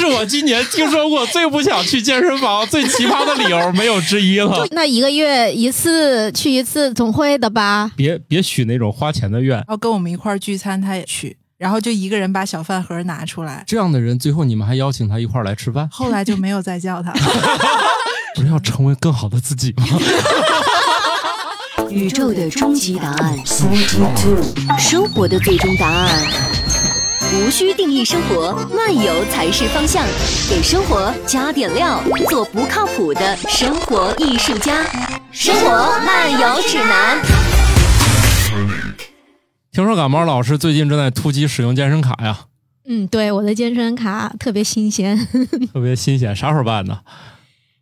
是我今年听说过最不想去健身房、最奇葩的理由，没有之一了。那一个月一次去一次总会的吧？别别许那种花钱的愿然。后跟我们一块儿聚餐，他也去，然后就一个人把小饭盒拿出来，这样的人，最后你们还邀请他一块儿来吃饭，后来就没有再叫他。不是要成为更好的自己吗？宇宙的终极答案，生活的最终答案。无需定义生活，漫游才是方向。给生活加点料，做不靠谱的生活艺术家。生活漫游指南。听说感冒老师最近正在突击使用健身卡呀，嗯，对，我的健身卡特别新鲜，特别新鲜，啥时候办的？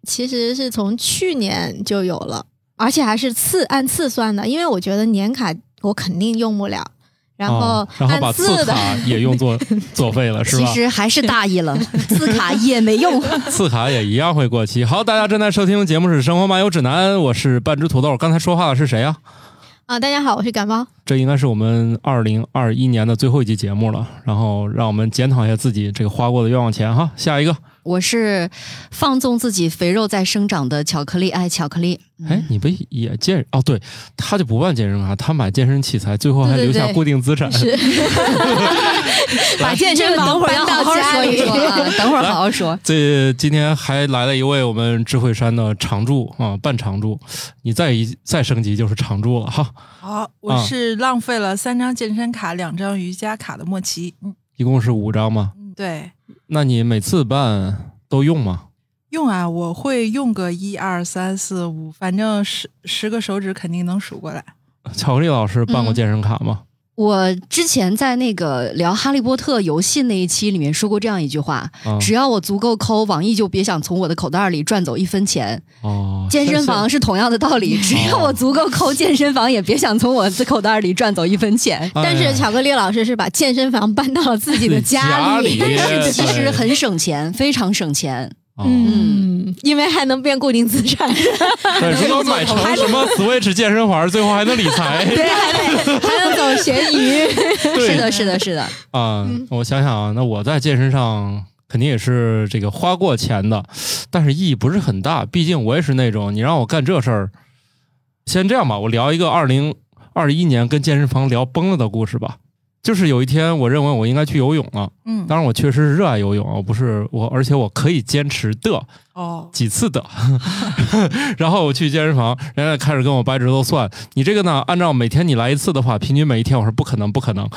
其实是从去年就有了，而且还是次按次算的，因为我觉得年卡我肯定用不了，然后啊然后把按次卡也用作 作废了，是吧其？实还是大意了，字卡也没用。次卡也一样会过期。好，大家正在收听的节目是《生活漫游指南》，我是半只土豆。刚才说话的是谁呀、啊，大家好，我是感冒。这应该是我们二零二一年的最后一期节目了，然后让我们检讨一下自己这个花过的冤枉钱哈。下一个，我是放纵自己肥肉在生长的巧克力爱巧克力。哎，你不也健哦？对，他就不办健身卡，他买健身器材，最后还留下固定资产。是 把健身房等会儿要搬到好好说一家里。说啊，等会儿好好说。这今天还来了一位我们智慧山的常驻啊，半常驻，你再一再升级就是常驻了哈。好，我是浪费了三张健身卡、两张瑜伽卡的莫奇。嗯一共是五张吗？嗯，对，那你每次办都用吗？用啊，我会用个一二三四五，反正十十个手指肯定能数过来。巧克力老师办过嗯健身卡吗？我之前在那个聊《哈利波特》游戏那一期里面说过这样一句话：啊只要我足够抠，网易就别想从我的口袋里赚走一分钱。哦，健身房是同样的道理，只要我足够抠，健身房也别想从我的口袋里赚走一分钱。哎但是巧克力老师是把健身房搬到了自己的家里，里但是其实很省钱，非常省钱。哦嗯，因为还能变固定资产，对，如果买成什么 Switch 健身环，最后还能理财。对，还得还能走闲鱼。对是的，是的，是的。啊、我想想啊，那我在健身上肯定也是这个花过钱的，但是意义不是很大。毕竟我也是那种你让我干这事儿，先这样吧，我聊一个二零二一年跟健身房聊崩了的故事吧。就是有一天，我认为我应该去游泳了。嗯，当然，我确实是热爱游泳，我不是我，而且我可以坚持的哦，几次的。然后我去健身房，人家开始跟我掰指头算，你这个呢，按照每天你来一次的话，平均每一天，我说不可能，不可能。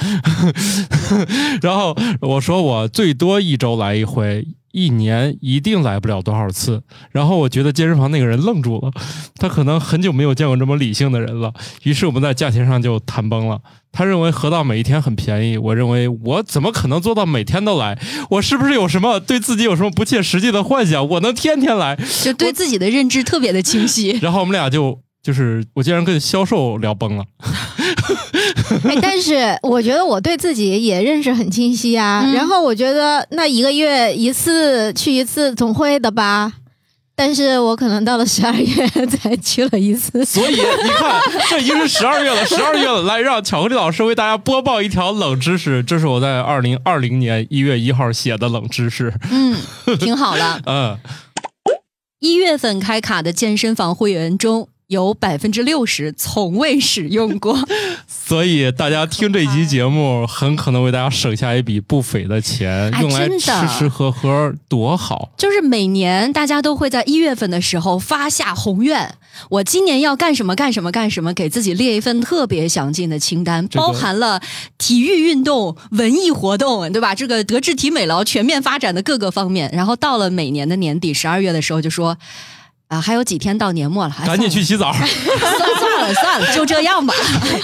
然后我说我最多一周来一回。一年一定来不了多少次，然后我觉得健身房那个人愣住了，他可能很久没有见过这么理性的人了。于是我们在价钱上就谈崩了。他认为河道每一天很便宜，我认为我怎么可能做到每天都来？我是不是有什么对自己有什么不切实际的幻想？我能天天来？就对自己的认知特别的清晰。然后我们俩就就是我竟然跟销售聊崩了。哎，但是我觉得我对自己也认识很清晰啊。嗯然后我觉得那一个月一次去一次总会的吧。但是我可能到了十二月 才去了一次，所以你看，这已经是十二月了，十二月了，来让巧克力老师为大家播报一条冷知识，这是我在二零二零年一月一号写的冷知识。嗯，挺好了。嗯，一月份开卡的健身房会员中有百分之六十从未使用过。所以大家听这期节目，很可能为大家省下一笔不菲的钱，哎用来吃吃喝喝，多好。就是每年大家都会在一月份的时候发下宏愿，我今年要干什么干什么干什么，给自己列一份特别详尽的清单，这个包含了体育运动、文艺活动，对吧？这个德智体美劳全面发展的各个方面。然后到了每年的年底十二月的时候，就说。啊，还有几天到年末了，哎赶紧去洗澡。算了算了算了，就这样吧，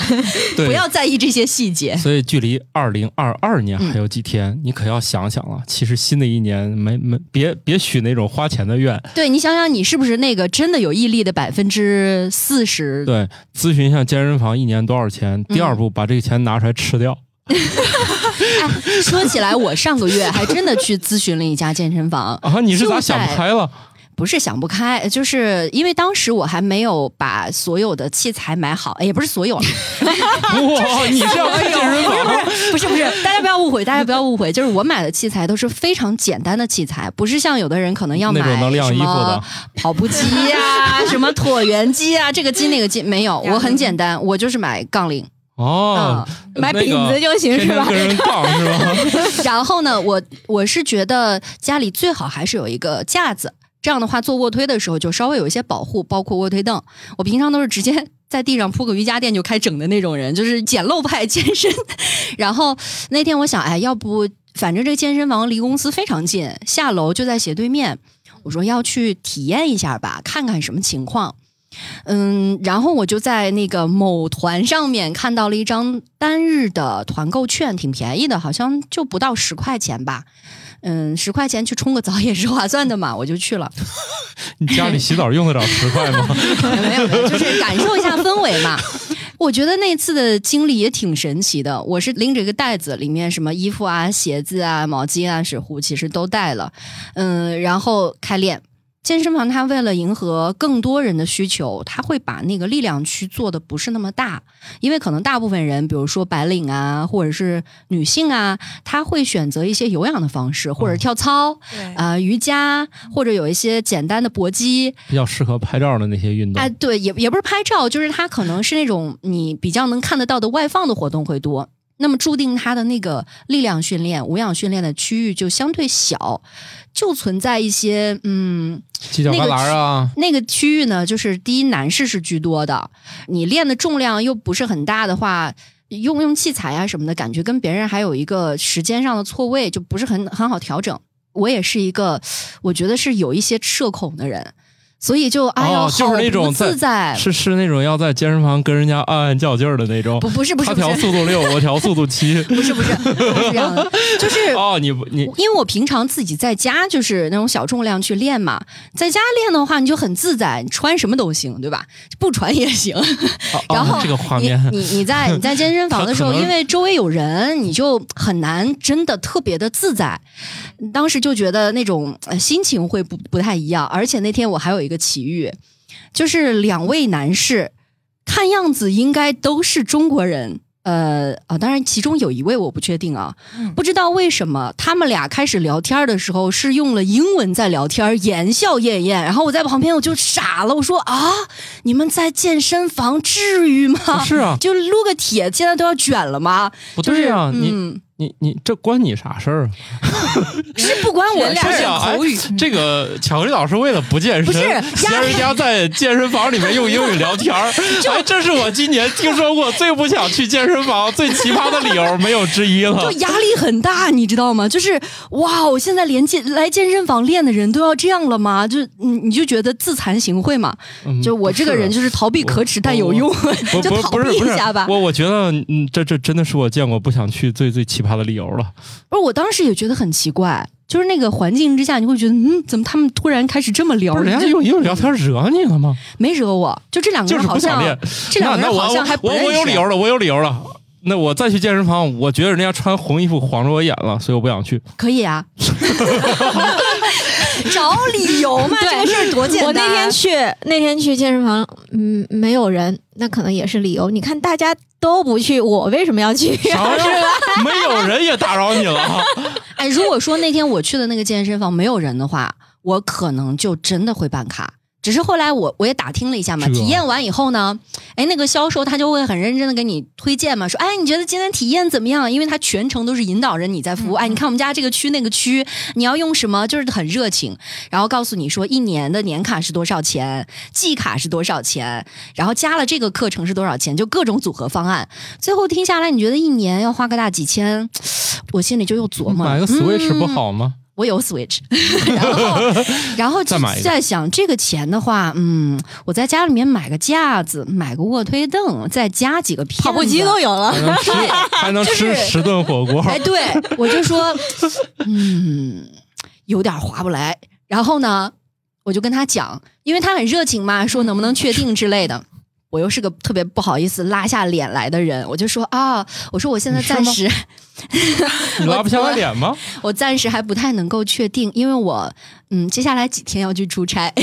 不要在意这些细节。所以距离二零二二年嗯还有几天，你可要想想了。其实新的一年没没别别许那种花钱的愿。对你想想，你是不是那个真的有毅力的百分之四十？对，咨询一下健身房一年多少钱。第二步，把这个钱拿出来吃掉。哎，说起来，我上个月还真的去咨询了一家健身房啊，你是咋想开了？不是想不开，就是因为当时我还没有把所有的器材买好，哎也不是所有了，哇，你这样开健身房，不是不是，大家不要误会，大家不要误会，就是我买的器材都是非常简单的器材，不是像有的人可能要买能晾衣服什么的，跑步机呀、什么椭圆机啊，这个机那个机没有，我很简单，我就是买杠铃。哦，买饼子就行天是吧天跟人杠是吧？然后呢，我我是觉得家里最好还是有一个架子，这样的话做卧推的时候就稍微有一些保护，包括卧推凳。我平常都是直接在地上铺个瑜伽垫就开整的那种人，就是简陋派健身。然后那天我想，哎，要不反正这个健身房离公司非常近，下楼就在斜对面。我说要去体验一下吧，看看什么情况。嗯，然后我就在那个某团上面看到了一张单日的团购券，挺便宜的，好像就不到十块钱吧。嗯，十块钱去冲个澡也是划算的嘛，我就去了。你家里洗澡用得着十块吗？没有，没有，就是感受一下氛围嘛。我觉得那次的经历也挺神奇的。我是拎着一个袋子，里面什么衣服啊、鞋子啊、毛巾啊、水壶，其实都带了。嗯，然后开练。健身房它为了迎合更多人的需求，它会把那个力量区做的不是那么大，因为可能大部分人，比如说白领啊，或者是女性啊，她会选择一些有氧的方式，或者跳操对啊、瑜伽，或者有一些简单的搏击，比较适合拍照的那些运动哎，。对，也也不是拍照，就是它可能是那种你比较能看得到的外放的活动会多。那么注定它的那个力量训练、无氧训练的区域就相对小，就存在一些嗯，犄角旮旯啊，那个区域呢，就是第一男士是居多的，你练的重量又不是很大的话，用用器材啊什么的，感觉跟别人还有一个时间上的错位，就不是很很好调整。我也是一个，我觉得是有一些社恐的人，所以就哎呦，哦就是那种好自在，是是那种要在健身房跟人家暗暗较劲儿的那种。不不是不是他调速度六，我调速度七。不是不是不是这样的，就是哦，你不你因为我平常自己在家就是那种小重量去练嘛，在家练的话你就很自在，你穿什么都行，对吧？不穿也行。哦 然后哦这个画你面，你你在你在健身房的时候，因为周围有人，你就很难真的特别的自在。当时就觉得那种呃心情会不不太一样，而且那天我还有一个奇遇，就是两位男士，看样子应该都是中国人。呃啊，当然，其中有一位我不确定啊，嗯不知道为什么他们俩开始聊天的时候是用了英文在聊天，言笑晏晏。然后我在旁边我就傻了，我说啊，你们在健身房至于吗？不是啊，就撸个铁，现在都要卷了吗？不对啊，就是嗯，你你你这关你啥事儿啊？是不关我俩人事儿。啊口语哎这个巧克力老师为了不健身，不是嫌人家在健身房里面用英语聊天儿，哎，这是我今年听说过最不想去健身房、最奇葩的理由，没有之一了就。压力很大，你知道吗？就是哇，我现在连健来健身房练的人都要这样了吗？就你你就觉得自惭形秽嘛？嗯就我这个人就是逃避可耻但有用，就逃避不是不是一下吧。我我觉得嗯，这这真的是我见过不想去最最奇葩的理由了。不是，我当时也觉得很奇怪，就是那个环境之下，你会觉得嗯，怎么他们突然开始这么聊？不是人家这用英语聊天惹你了吗？没惹我，就这两个就是人好像不想练。这两个好像还不我认识。我有理由了，我有理由了。那我再去健身房，我觉得人家穿红衣服晃着我眼了，所以我不想去。可以啊，找理由嘛，这个事儿多简单。我那天去那天去健身房，嗯，没有人，那可能也是理由。你看大家都不去，我为什么要去？没有人也打扰你了。哎，如果说那天我去的那个健身房没有人的话，我可能就真的会办卡。只是后来我我也打听了一下嘛，体验完以后呢，哎，那个销售他就会很认真的给你推荐嘛，说，哎，你觉得今天体验怎么样？因为他全程都是引导着你在服务，哎，你看我们家这个区那个区，你要用什么，就是很热情，然后告诉你说一年的年卡是多少钱，季卡是多少钱，然后加了这个课程是多少钱，就各种组合方案。最后听下来，你觉得一年要花个大几千，我心里就又琢磨，买个 Switch 不嗯好吗？我有 Switch，然后然后再买在想这个钱的话，嗯，我在家里面买个架子，买个卧推凳，再加几个片子跑步机都有了还。能吃还能吃十顿火锅。哎，对我就说，嗯，有点划不来。然后呢，我就跟他讲，因为他很热情嘛，说能不能确定之类的。我又是个特别不好意思拉下脸来的人，我就说啊，我说我现在暂时，你拉不下来脸吗？我暂时还不太能够确定，因为我嗯，接下来几天要去出差，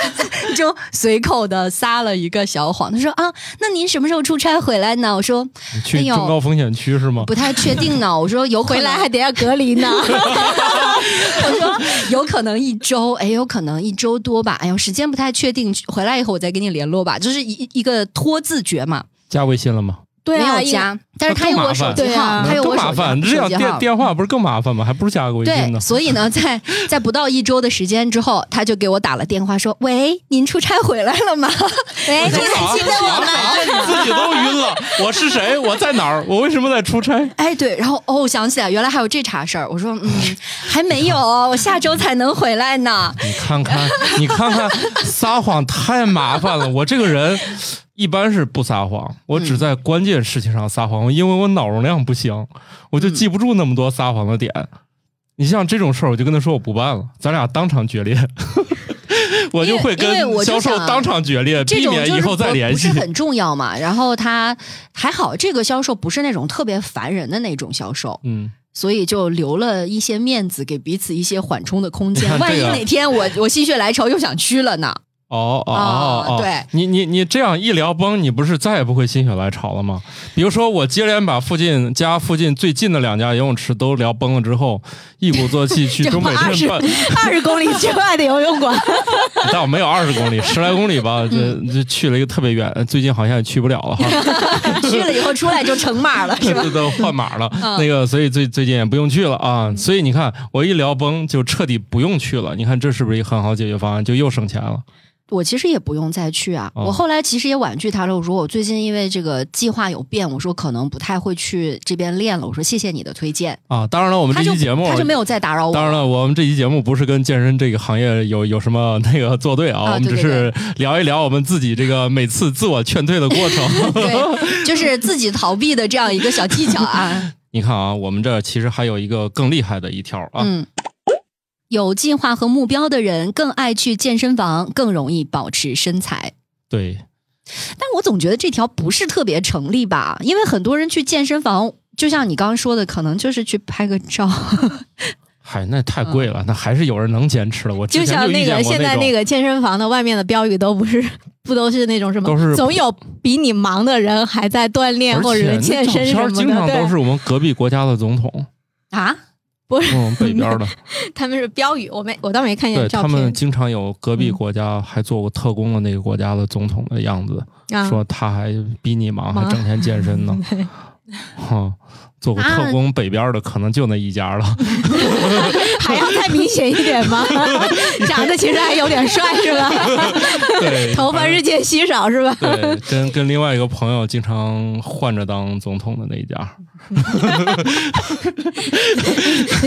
就随口的撒了一个小谎。他说啊，那您什么时候出差回来呢？我说你去中高风险区是吗？不太确定呢。我说有 回来还得要隔离呢。可能一周，哎，有可能一周多吧。哎呦，时间不太确定，回来以后我再跟你联络吧。就是一一个拖字诀嘛，加微信了吗？对啊，没有加，但是他有我手机号，对啊他有更我手机麻烦，这样手机号。电电话不是更麻烦吗？还不如加个微信对，呢。所以呢，在在不到一周的时间之后，他就给我打了电话说：“喂，您出差回来了吗？喂，我您说还记得我吗？”啊自己都 晕了。我是谁？我在哪儿？我为什么在出差？哎，对，然后哦，我想起来，原来还有这茬事儿。我说，嗯，还没有，我下周才能回来呢。你看看，你看看，撒谎太麻烦了。我这个人一般是不撒谎，我只在关键事情上撒谎，因为我脑容量不行，我就记不住那么多撒谎的点。你像这种事儿，我就跟他说我不办了，咱俩当场决裂。我就会跟我销售当场决裂，避免以后再联系不。是很重要嘛。然后他还好，这个销售不是那种特别烦人的那种销售，嗯，所以就留了一些面子，给彼此一些缓冲的空间。万一哪天我我心血来潮又想去了呢？哦哦啊哦哦，对你你你这样一聊崩，你不是再也不会心血来潮了吗？比如说我接连把附近家附近最近的两家游泳池都聊崩了之后，一鼓作气去中北二十镇办，二十公里之外的游泳馆，但我没有二十公里，十来公里吧，这嗯这去了一个特别远，最近好像也去不了了哈，去了以后出来就成码了，是吧？这都换码了，嗯那个所以最最近也不用去了啊，所以你看我一聊崩就彻底不用去了，你看这是不是一个很好解决方案？就又省钱了。我其实也不用再去啊。哦我后来其实也婉拒他了，我说我最近因为这个计划有变，我说可能不太会去这边练了。我说谢谢你的推荐。啊，当然了，我们这期节目他就没有再打扰我。当然了，我们这期节目不是跟健身这个行业有有什么 那个作对啊，啊我们只是聊一聊我们自己这个每次自我劝退的过程。对，就是自己逃避的这样一个小技巧啊。你看啊，我们这其实还有一个更厉害的一条啊，嗯，有计划和目标的人更爱去健身房，更容易保持身材。对，但我总觉得这条不是特别成立吧，因为很多人去健身房，就像你刚刚说的，可能就是去拍个照。嗨，那太贵了，那还是有人能坚持的。我之就像那个现在那个健身房的外面的标语都不是，不都是那种什么？都是总有比你忙的人还在锻炼或者健身什么片经常的。都是我们隔壁国家的总统，啊，不是嗯，北边的，他们是标语，我没我倒没看见照他们经常有隔壁嗯。国家还做过特工的那个国家的总统的样子，啊。说他还比你忙，还忙。整天健身呢。做过特工北边的可能就那一家了。还要再明显一点吗？长得其实还有点帅是吧？对，头发日渐稀少是吧？对，跟跟另外一个朋友经常换着当总统的那一家，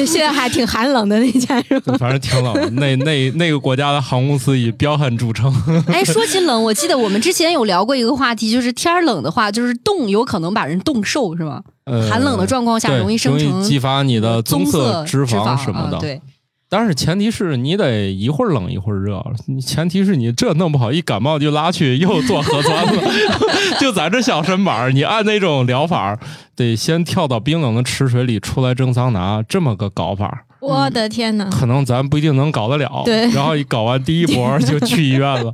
现在还挺寒冷的那家是吧？反正挺冷的。那那那个国家的航空公司以彪悍著称。哎，说起冷，我记得我们之前有聊过一个话题，就是天儿冷的话，就是冻有可能把人冻瘦，是吗？呃寒冷的状况下容易生成激发你的棕色脂肪什么的。啊对，但是前提是你得一会儿冷一会儿热，你 前提是你这弄不好一感冒就拉去又做核酸了，就咱这小身板儿，你按那种疗法儿，得先跳到冰冷的池水里出来蒸桑拿，这么个搞法儿，我的天哪！可能咱不一定能搞得了。对然后一搞完第一波儿就 去医院了，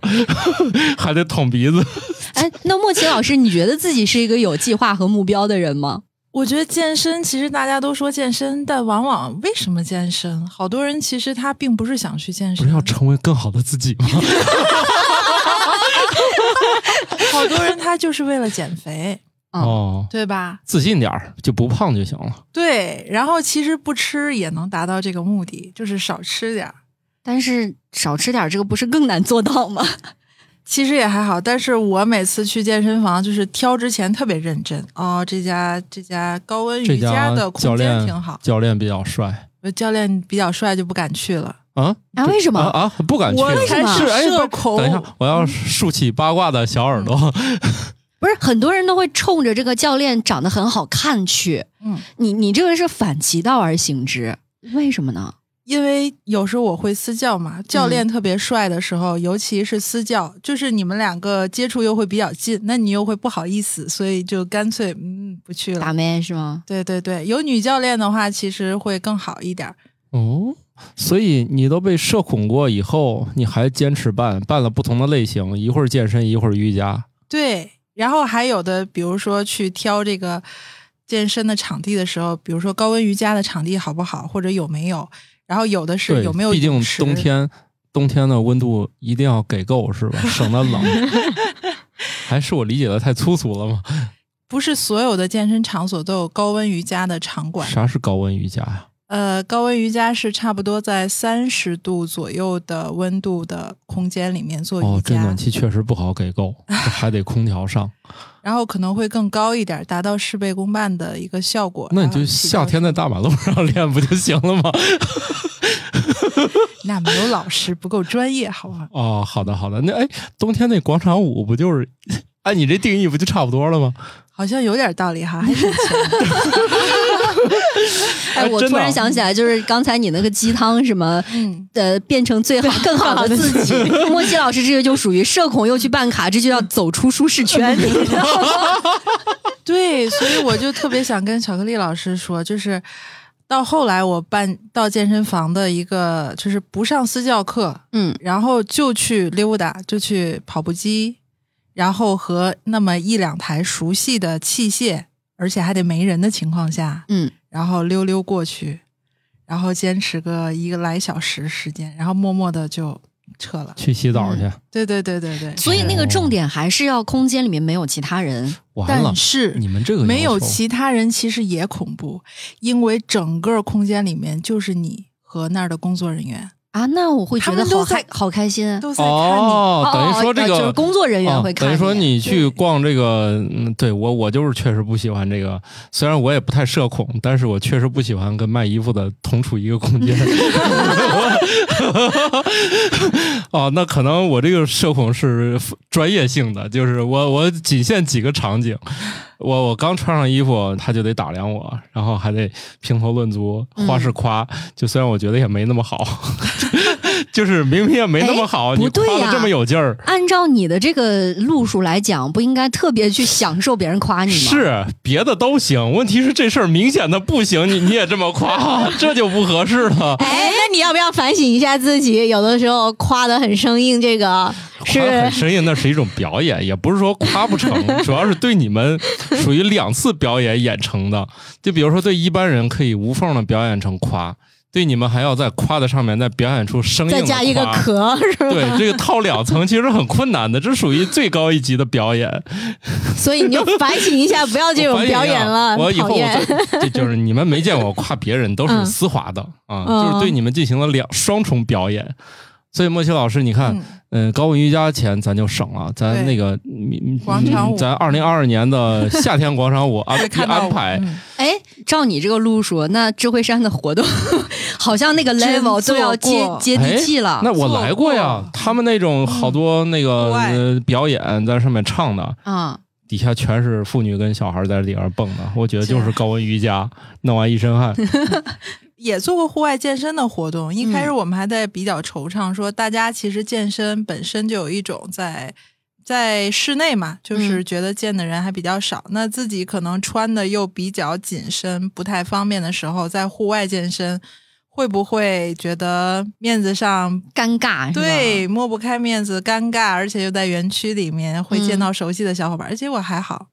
还得捅鼻子。哎，那莫奇老师，你觉得自己是一个有计划和目标的人吗？我觉得健身其实大家都说健身，但往往为什么健身？好多人其实他并不是想去健身不是，要成为更好的自己吗？好多人他就是为了减肥，嗯哦，对吧？自信点儿，就不胖就行了。对，然后其实不吃也能达到这个目的，就是少吃点儿。但是少吃点儿这个不是更难做到吗？其实也还好，但是我每次去健身房，就是挑之前特别认真哦。这家这家高温瑜伽的教空间练挺好，教练比较帅教练比较帅就不敢去了。啊啊为什么啊啊？不敢去我了？为什么是哎，不是社恐等一下，我要竖起八卦的小耳朵。不是很多人都会冲着这个教练长得很好看去，嗯，你你这个是反其道而行之，为什么呢？因为有时候我会私教嘛，教练特别帅的时候，尤其是私教，就是你们两个接触又会比较近，那你又会不好意思，所以就干脆嗯不去了打了。妹是吗？对对对，有女教练的话，其实会更好一点儿。哦，所以你都被社恐过以后，你还坚持办，办了不同的类型，一会儿健身，一会儿瑜伽。对，然后还有的，比如说去挑这个健身的场地的时候，比如说高温瑜伽的场地好不好，或者有没有，然后有的是，有没有毕竟冬天，冬天的温度一定要给够，是吧？省得冷。还是我理解的太粗俗了吗？不是所有的健身场所都有高温瑜伽的场馆。啥是高温瑜伽呀？呃，高温瑜伽是差不多在三十度左右的温度的空间里面做哦瑜，伽，这暖气确实不好给够，还得空调上。然后可能会更高一点，达到事倍功半的一个效果。那你就夏天在大马路上练不就行了吗？那没有老师不够专业，好不好？哦，好的好的。那哎，冬天那广场舞不就是 按你这定义不就差不多了吗？好像有点道理哈，还省钱。哎，我突然想起来，就是刚才你那个鸡汤什么。嗯，呃，变成最好更好的自己。莫西老师这个就属于社恐又去办卡，这就要走出舒适圈，你知道吗？对，所以我就特别想跟巧克力老师说，就是到后来我办到健身房的一个，就是不上私教课，嗯，然后就去溜达，就去跑步机，然后和那么一两台熟悉的器械，而且还得没人的情况下，嗯，然后溜溜过去，然后坚持个一个来小时时间，然后默默的就撤了。去洗澡去，对对对对对，所以那个重点还是要空间里面没有其他人。完了但，是你们这个没有其他人，其实也恐怖，因为整个空间里面就是你和那儿的工作人员啊，那我会觉得好开好开心。都在看你。哦，等于说这个哦就是工作人员会看哦等于说你你去逛这个，嗯，对我我就是确实不喜欢这个。虽然我也不太社恐，但是我确实不喜欢跟卖衣服的同处一个空间。哦，那可能我这个社恐是专业性的，就是我我仅限几个场景。我我刚穿上衣服，他就得打量我，然后还得评头论足、花式夸。就虽然我觉得也没那么好，就是明明也没那么好，哎你不对呀夸的这么有劲儿。按照你的这个路数来讲，不应该特别去享受别人夸你吗？是别的都行，问题是这事儿明显的不行，你你也这么夸，这就不合适了。哎，那你要不要反省一下自己？有的时候夸的很生硬，这个是夸很生硬，那是一种表演，也不是说夸不成，主要是对你们属于两次表演演成的。就比如说，对一般人可以无缝的表演成夸，对你们还要在夸的上面再表演出生硬的再加一个壳，是吧？对，这个套两层其实很困难的，这属于最高一级的表演。所以你就反省一下，不要这种表演了，我以后这就是你们没见过我夸别人都是嗯丝滑的啊，嗯。就是对你们进行了两双重表演。所以莫奇老师，你看，嗯。嗯，高温瑜伽钱咱就省了，咱那个嗯广场舞。咱二零二二年的夏天广场舞安一会看到我安排，嗯。哎，照你这个路数，那智慧山的活动 好像那个 level 都要接接地气了。那我来过呀，他们那种好多那个表演在上面唱的，啊、底下全是妇女跟小孩在里边蹦的，我觉得就是是高温瑜伽，弄完一身汗。也做过户外健身的活动。一开始我们还在比较惆怅，说大家其实健身本身就有一种在在室内嘛，就是觉得见的人还比较少，那自己可能穿的又比较紧身，不太方便的时候，在户外健身。会不会觉得面子上尴尬，对抹不开面子，尴尬，而且又在园区里面会见到熟悉的小伙伴，而且我还好，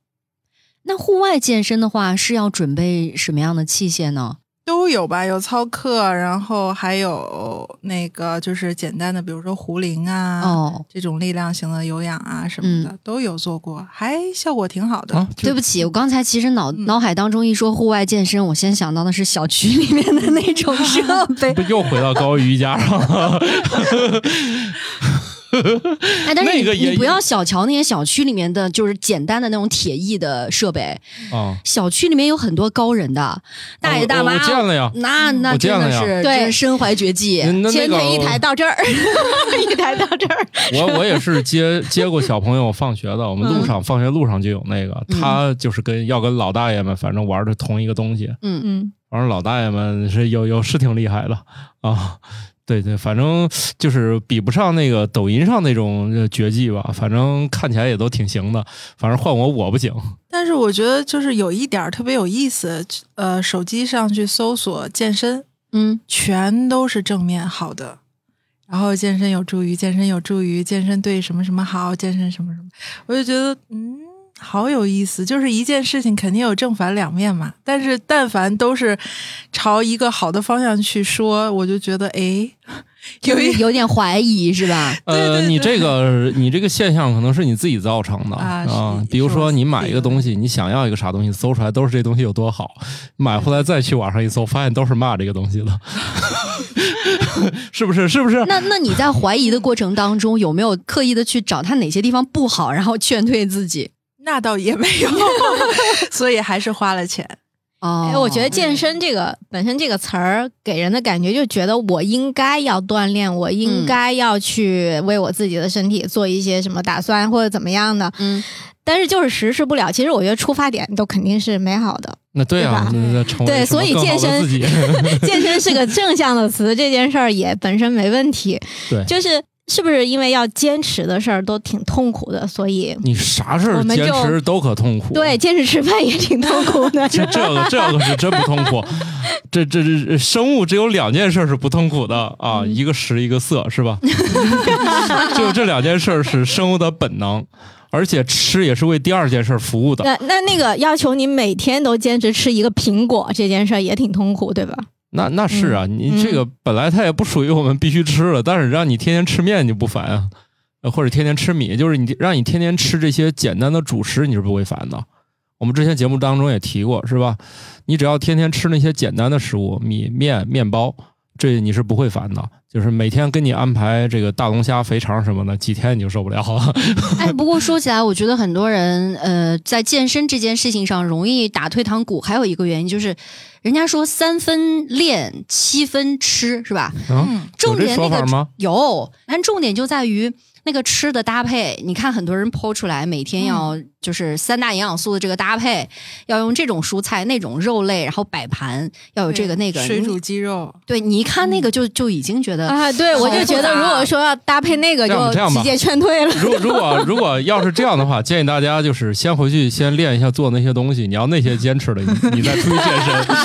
那户外健身的话，是要准备什么样的器械呢？都有吧，有操课，然后还有那个就是简单的，比如说壶铃啊，哦，这种力量型的有氧啊什么的、都有做过，还效果挺好的。啊，对不起，我刚才其实脑嗯脑海当中一说户外健身，我先想到的是小区里面的那种设 备。不又回到高瑜伽上了？哎，但是你那个也你不要小瞧那些小区里面的，就是简单的那种铁艺的设备。啊，小区里面有很多高人的，大爷大妈，我我见了呀那那真的是对身怀绝技。那那个前腿一抬到这儿，一抬到这儿。我我也是接 接过小朋友放学的，我们路上、放学路上就有那个，嗯他就是跟要跟老大爷们反正玩的同一个东西，嗯，嗯，反正老大爷们是有有是挺厉害的啊。对对，反正就是比不上那个抖音上那种呃绝技吧，反正看起来也都挺行的。反正换我我不行。但是我觉得就是有一点特别有意思，呃，手机上去搜索健身，嗯，全都是正面好的，然后健身有助于，健身有助于，健身对什么什么好，健身什么什么，我就觉得嗯，好有意思。就是一件事情肯定有正反两面嘛，但是但凡都是朝一个好的方向去说，我就觉得哎，有一有点怀疑是吧？呃，对你这个你这个现象可能是你自己造成的啊是比如说你买一个东西，你想要一个啥东西，搜出来都是这东西有多好，买回来再去网上一搜，发现都是骂这个东西的，是不是？是不是？那那你在怀疑的过程当中，有没有刻意的去找他哪些地方不好，然后劝退自己？那倒也没有，所以还是花了钱。哦哎，我觉得健身这个本身这个词儿给人的感觉，就觉得我应该要锻炼，我应该要去为我自己的身体做一些什么打算或者怎么样的。嗯，但是就是实施不了。其实我觉得出发点都肯定是美好的，那对啊，对所以健身，健身是个正向的词，这件事儿也本身没问题。对就是是不是因为要坚持的事儿都挺痛苦的，所以你啥事儿坚持都可痛苦。对坚持吃饭也挺痛苦的。这这个这个是真不痛苦，这这这生物只有两件事是不痛苦的啊，一个食一个色，是吧？就这两件事是生物的本能，而且吃也是为第二件事服务的。那那那个要求你每天都坚持吃一个苹果这件事儿也挺痛苦，对吧？那那是啊，你这个本来它也不属于我们必须吃的，但是让你天天吃面你就不烦啊，呃或者天天吃米，就是你让你天天吃这些简单的主食，你是不会烦的。我们之前节目当中也提过，是吧？你只要天天吃那些简单的食物，米面、面包，这你是不会烦的。就是每天给你安排这个大龙虾、肥肠什么的，几天你就受不了了。哎，不过说起来，我觉得很多人呃，在健身这件事情上容易打退堂鼓，还有一个原因就是，人家说三分练，七分吃，是吧？嗯，重点那个？有，但重点就在于那个吃的搭配。你看很多人剖出来，每天要就是三大营养素的这个搭配，要用这种蔬菜、那种肉类，然后摆盘要有这个那个。水煮鸡肉，对你一看那个就就已经觉得啊，对，我就觉得如果说要搭配那个，就直接劝退了。如 如果如果要是这样的话，建议大家就是先回去先练一下做那些东西。你要那些坚持了，你你再出去健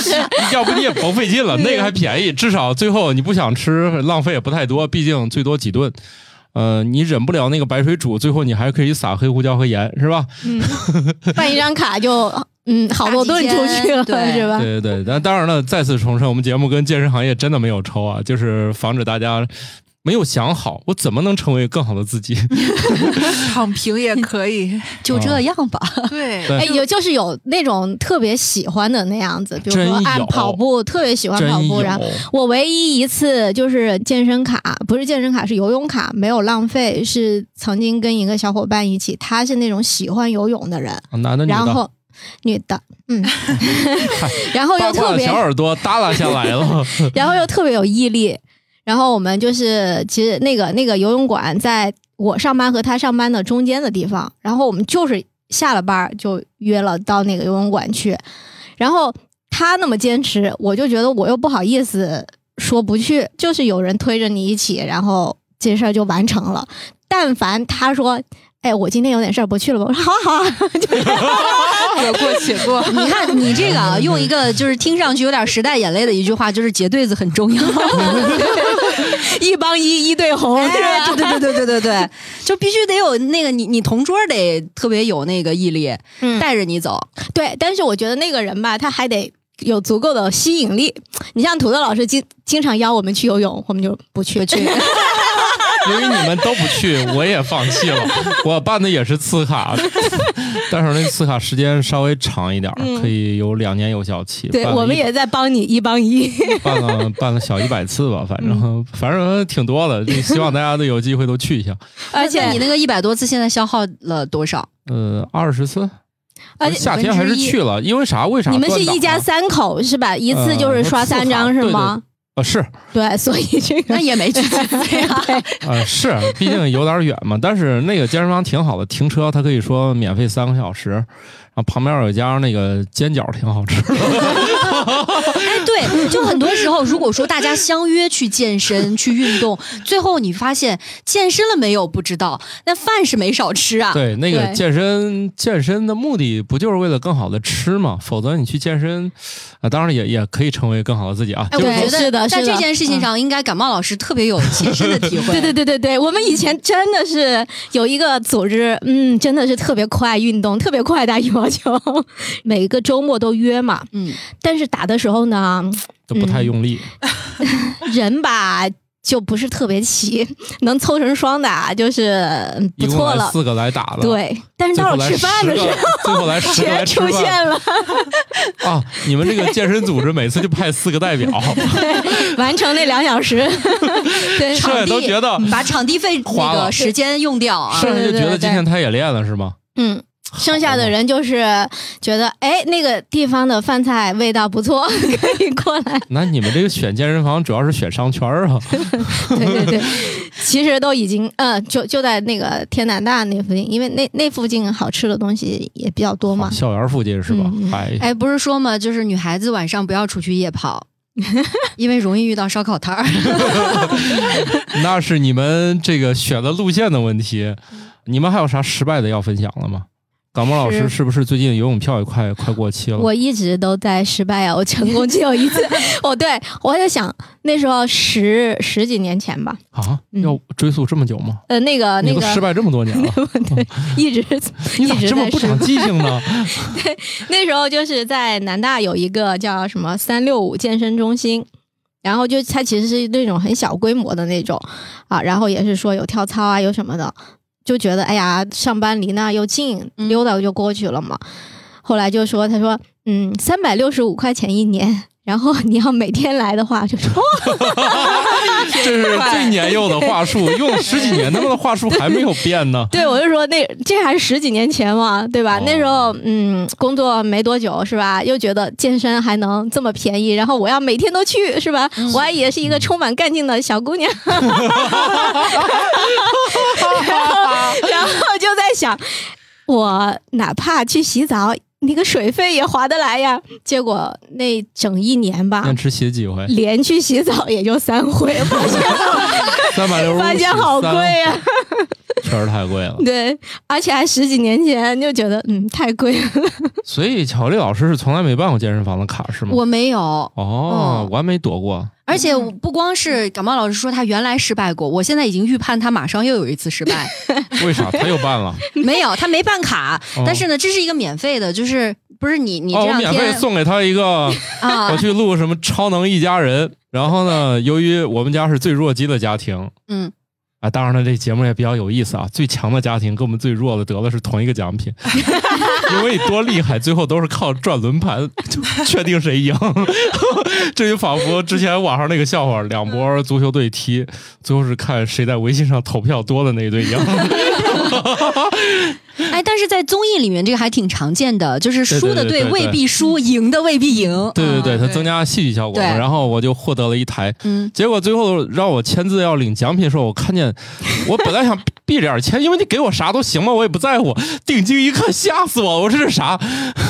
身，要不你也甭费劲了。那个还便宜，至少最后你不想吃，浪费也不太多，毕竟最多几顿。呃，你忍不了那个白水煮，最后你还可以撒黑胡椒和盐，是吧？嗯，办一张卡就嗯好多顿出去了，对是吧？对对对。但当然了，再次重申，我们节目跟健身行业真的没有抽啊，就是防止大家没有想好，我怎么能成为更好的自己。躺平也可以。就这样吧。对，对哎，有就是有那种特别喜欢的那样子，比如说按跑步，特别喜欢跑步。然后我唯一一次就是健身卡，不是健身卡，是游泳卡，没有浪费。是曾经跟一个小伙伴一起，他是那种喜欢游泳的人，男的女的，然后女的，嗯，然后又特别小耳朵耷拉下来了。然后又特别有毅力。然后我们就是，其实那个那个游泳馆在我上班和他上班的中间的地方，然后我们就是下了班就约了到那个游泳馆去。然后他那么坚持，我就觉得我又不好意思说不去，就是有人推着你一起，然后这事儿就完成了。但凡他说。哎，我今天有点事儿，不去了吧？我说好啊好啊，得 过且过。你看你这个啊，用一个就是听上去有点时代眼泪的一句话，就是结对子很重要。一帮一，一对红？对对对对对对对，就必须得有那个你你同桌得特别有那个毅力，嗯带着你走。对，但是我觉得那个人吧，他还得有足够的吸引力。你像土豆老师经经常邀我们去游泳，我们就不去。不去由于你们都不去，我也放弃了。我办的也是次卡，但是那次卡时间稍微长一点，嗯可以有两年有效期。对，我们也在帮你一帮一。办了办了小一百次吧，反正、反正挺多的。就希望大家都有机会都去一下。而且你那个一百多次，现在消耗了多少？呃，二十次，而且夏天还是去了，因为啥？为啥？你们是一家啊三口是吧？一次呃就是刷三张是吗？呃，是对，所以这个那也没去几次呀。呃是，毕竟有点远嘛。但是那个健身房挺好的，停车它可以说免费三个小时，然啊，旁边有一家那个煎饺挺好吃的。哎，对，就很多时候，如果说大家相约去健身、去运动，最后你发现健身了没有不知道，那饭是没少吃啊。对，那个健身健身的目的不就是为了更好的吃吗？否则你去健身，啊，当然也也可以成为更好的自己啊。哎，就是我觉是的得在是的这件事情上，应该感冒老师特别有切身的体会。对对对对对，我们以前真的是有一个组织，嗯，真的是特别酷爱运动，特别酷爱打羽毛球，每个周末都约嘛。嗯，但是打的时候呢，都不太用力。人吧就不是特别齐，能凑成双打就是不错了。四个来打了，，对，但是到了吃饭的时候，最后来出现了，啊！你们这个健身组织每次就派四个代表，对完成那两小时。对，剩下都觉得把场地费那个时间用掉啊。剩下就觉得今天他也练了是吗？嗯，剩下的人就是觉得，哎，那个地方的饭菜味道不错，可以过来。那你们这个选健身房主要是选商圈儿啊？对对对，其实都已经，呃，就就在那个天南大那附近，因为那那附近好吃的东西也比较多嘛。校园附近是吧嗯？嗯哎，哎，不是说嘛，就是女孩子晚上不要出去夜跑，因为容易遇到烧烤摊儿。那是你们这个选的路线的问题。你们还有啥失败的要分享了吗？感冒老师是是不是最近游泳票也快快过期了？我一直都在失败啊，我成功只有一次。哦，对，我在想那时候十十几年前吧，啊，嗯。要追溯这么久吗？呃，那个那个。失败这么多年了，对一直 你咋一直这么不长记性呢？对那时候就是在南大有一个叫什么三六五健身中心，然后就它其实是那种很小规模的那种啊，然后也是说有跳操啊，有什么的，就觉得哎呀，上班离那又近，嗯溜达就过去了嘛。后来就说，他说，嗯，三百六十五块钱一年。然后你要每天来的话，就说 这是最年幼的话术，用了十几年，他们的话术还没有变呢。对，我就说那这还是十几年前嘛，对吧？哦那时候嗯，工作没多久是吧？又觉得健身还能这么便宜，然后我要每天都去是吧？我还也是一个充满干劲的小姑娘，然后然后就在想，我哪怕去洗澡。那个水费也划得来呀，结果那整一年吧连，吃洗几回？连去洗澡也就三回，发现三百六十五，发现好贵呀、确实太贵了。对，而且还十几年前就觉得嗯太贵了。所以巧丽老师是从来没办过健身房的卡是吗？我没有，哦嗯，我还没躲过。而且不光是感冒老师说他原来失败过，我现在已经预判他马上又有一次失败。为啥他又办了？没有，他没办卡，哦但是呢，这是一个免费的，就是不是你你哦，这两我免费天送给他一个，啊我，去录什么超能一家人。然后呢，由于我们家是最弱鸡的家庭嗯，啊，当然了，这节目也比较有意思啊。最强的家庭跟我们最弱的得的是同一个奖品，因为你多厉害，最后都是靠转轮盘就确定谁赢。这就仿佛之前网上那个笑话，两波足球队踢，最后是看谁在微信上投票多的那一队赢。哎，但是在综艺里面这个还挺常见的，就是输的队未必输，赢的未必赢。对对对，它增加戏剧效果然后我就获得了一台，嗯，结果最后让我签字要领奖品的时候，我看见我本来想闭着眼签，因为你给我啥都行嘛，我也不在乎。定睛一看，吓死我！我说这是啥？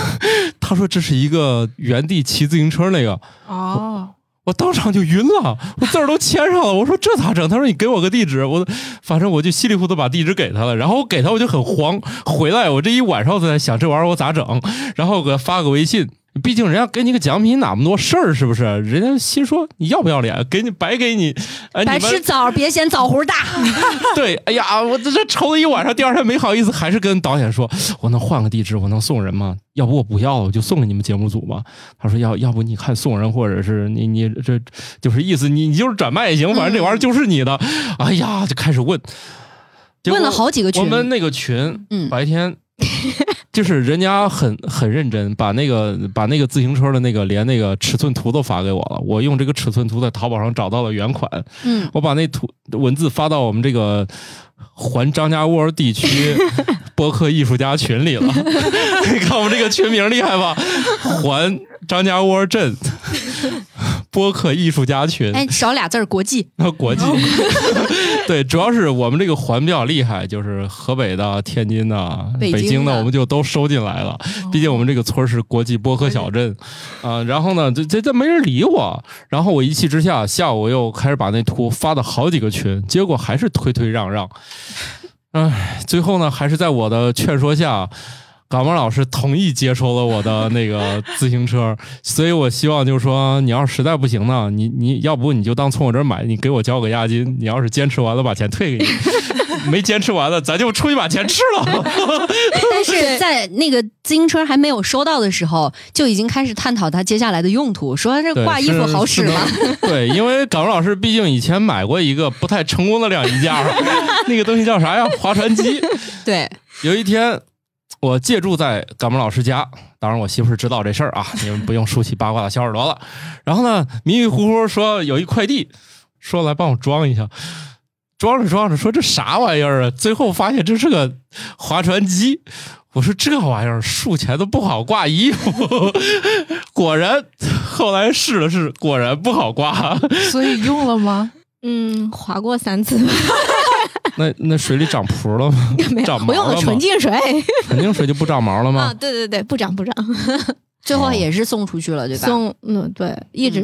他说这是一个原地骑自行车那个，哦，我当场就晕了，我字儿都签上了。我说这咋整？他说你给我个地址，我反正我就稀里糊涂把地址给他了。然后我给他我就很慌，回来我这一晚上都在想这玩意儿我咋整，然后我给他发个微信。毕竟人家给你个奖品，哪么多事儿是不是？人家心说你要不要脸？给你白给你，哎，白吃枣别嫌枣核大。对，哎呀，我这这愁了一晚上，第二天没好意思，还是跟导演说，我能换个地址，我能送人吗？要不我不要了，我就送给你们节目组吧。他说要要不你看送人，或者是你你这就是意思，你你就是转卖也行，反正这玩意儿就是你的。哎呀，就开始问，问了好几个群我们那个群，嗯白天就是人家很很认真，把那个把那个自行车的那个连那个尺寸图都发给我了。我用这个尺寸图在淘宝上找到了原款，嗯，我把那图文字发到我们这个环张家窝地区 播客艺术家群里了。你看我们这个群名厉害吧？环张家窝镇 播客艺术家群。哎，少俩字儿国际。国际，对，主要是我们这个环比较厉害，就是河北的、天津的、北京的我们就都收进来了。哦毕竟我们这个村是国际播客小镇，啊、然后呢，这这这没人理我，然后我一气之下，下午又开始把那图发到好几个群，结果还是推推让让，唉，最后呢，还是在我的劝说下。感冒老师同意接收了我的那个自行车，所以我希望就是说，你要是实在不行呢，你你要不你就当从我这儿买，你给我交个押金，你要是坚持完了把钱退给你，没坚持完了咱就出去把钱吃了。但是 在那个自行车还没有收到的时候，就已经开始探讨它接下来的用途，说这挂衣服好使吗？对，因为港老师毕竟以前买过一个不太成功的晾衣架，那个东西叫啥呀？划船机。对，有一天，我借住在感冒老师家，当然我媳妇儿知道这事儿啊，你们不用竖起八卦的小耳朵了。然后呢，迷迷糊糊说有一快递，说来帮我装一下。装着装着说这啥玩意儿啊？最后发现这是个划船机。我说这玩意儿竖起来都不好挂衣服，果然后来试了试，果然不好挂。所以用了吗？嗯，划过三次吧，那那水里长蹼了吗？没有长，毛我用纯净水。纯净水就不长毛了啊，吗？对对对，不长不长。最后也是送出去了，对吧？送嗯对，一直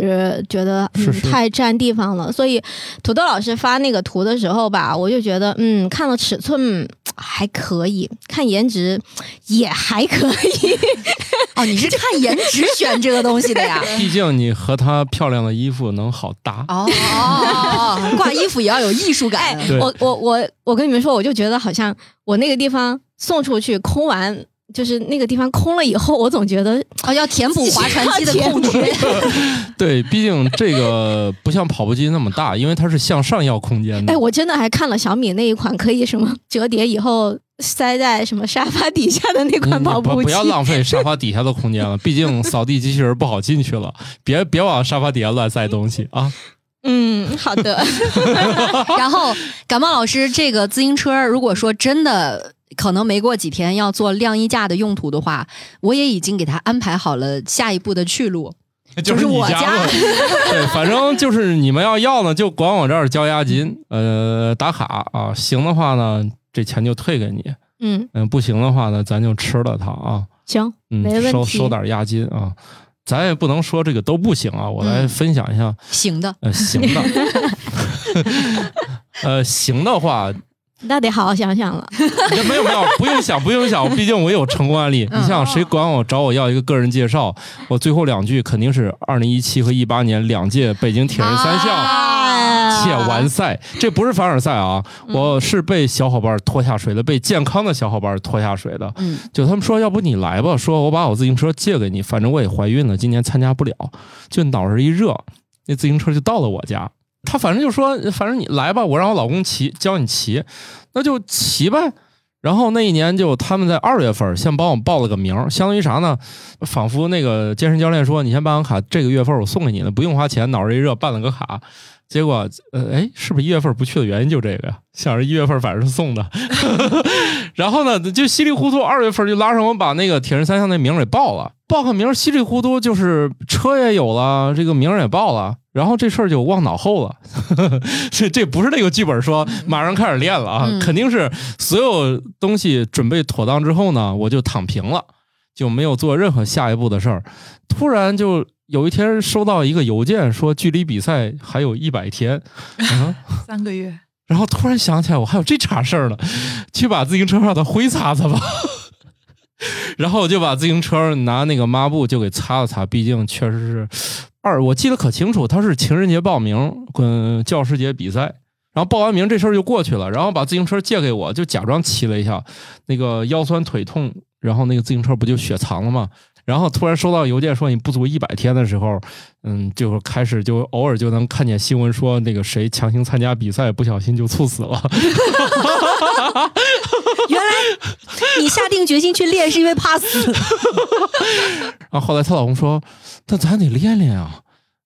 觉得嗯是是太占地方了，所以土豆老师发那个图的时候吧，我就觉得嗯，看了尺寸还可以，看颜值也还可以。哦，你是看颜值选这个东西的呀？毕竟你和她漂亮的衣服能好搭。哦哦哦哦，挂衣服也要有艺术感。哎我我我我跟你们说，我就觉得好像我那个地方送出去空完。就是那个地方空了以后，我总觉得哦，要填补划船机的空缺。对，毕竟这个不像跑步机那么大，因为它是向上要空间的。哎，我真的还看了小米那一款可以什么折叠以后塞在什么沙发底下的那款跑步机。不不要浪费沙发底下的空间了，毕竟扫地机器人不好进去了。别别往沙发底下乱塞东西啊！嗯，好的。然后感冒老师这个自行车，如果说真的可能没过几天要做晾衣架的用途的话，我也已经给他安排好了下一步的去路。就是你我家 对，反正就是你们要要呢，就管我这儿交押金，呃，打卡啊，行的话呢，这钱就退给你，嗯，嗯，不行的话呢，咱就吃了它啊，行，嗯没，问题收收点押金啊。咱也不能说这个都不行啊，我来嗯。分享一下，行的，呃，行的，呃，行的话，那得好好想想了。没有没有，不用想不用想，毕竟我有成功案例。嗯你想谁管我找我要一个个人介绍，我最后两句肯定是二零一七和一八年两届北京铁人三项。啊且完赛，这不是凡尔赛啊！我是被小伙伴拖下水的，被健康的小伙伴拖下水的。嗯，就他们说，要不你来吧，说我把我自行车借给你，反正我也怀孕了，今年参加不了。就脑子一热，那自行车就到了我家。他反正就说，反正你来吧，我让我老公骑，教你骑，那就骑呗。然后那一年就他们在二月份先帮我报了个名，相当于啥呢？仿佛那个健身教练说，你先办完卡，这个月份我送给你的，不用花钱，脑子一热办了个卡。结果，呃，哎，是不是一月份不去的原因就这个呀？想着一月份反正是送的，然后呢，就稀里糊涂，二月份就拉上我把那个铁人三项那名儿给报了，报个名稀里糊涂就是车也有了，这个名也报了，然后这事儿就忘脑后了。这这不是那个剧本说马上开始练了啊，嗯肯定是所有东西准备妥当之后呢，我就躺平了，就没有做任何下一步的事儿。突然就有一天收到一个邮件，说距离比赛还有一百天，啊，三个月，然后突然想起来我还有这茬事儿呢，去把自行车上的灰擦擦吧。然后我就把自行车拿那个抹布就给擦了擦，毕竟确实是二，我记得可清楚，他是情人节报名跟教师节比赛，然后报完名这事儿就过去了，然后把自行车借给我，就假装骑了一下，那个腰酸腿痛，然后那个自行车不就雪藏了吗？然后突然收到邮件说你不足一百天的时候，嗯，就开始就偶尔就能看见新闻说那个谁强行参加比赛，不小心就猝死了。原来你下定决心去练是因为怕死。然后后来她老公说：“那咱得练练啊。”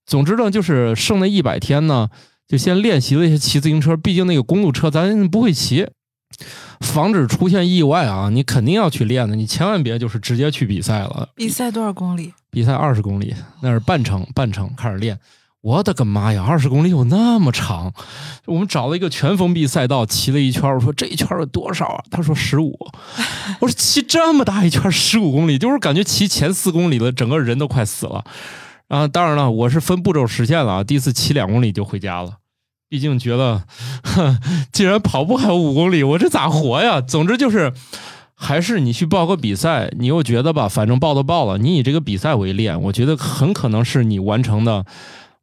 总之呢，就是剩那一百天呢，就先练习了一些骑自行车。毕竟那个公路车咱不会骑，防止出现意外啊，你肯定要去练的。你千万别就是直接去比赛了。比赛多少公里？比赛二十公里，那是半程，半程开始练。我的个妈呀，二十公里有那么长！我们找了一个全封闭赛道，骑了一圈。我说这一圈有多少啊？他说十五。我说骑这么大一圈十五公里，就是感觉骑前四公里了，整个人都快死了。啊，当然了，我是分步骤实现了啊，第一次骑两公里就回家了。毕竟觉得，哼既然跑步还有五公里，我这咋活呀？总之就是，还是你去报个比赛，你又觉得吧，反正报都报了，你以这个比赛为练，我觉得很可能是你完成的。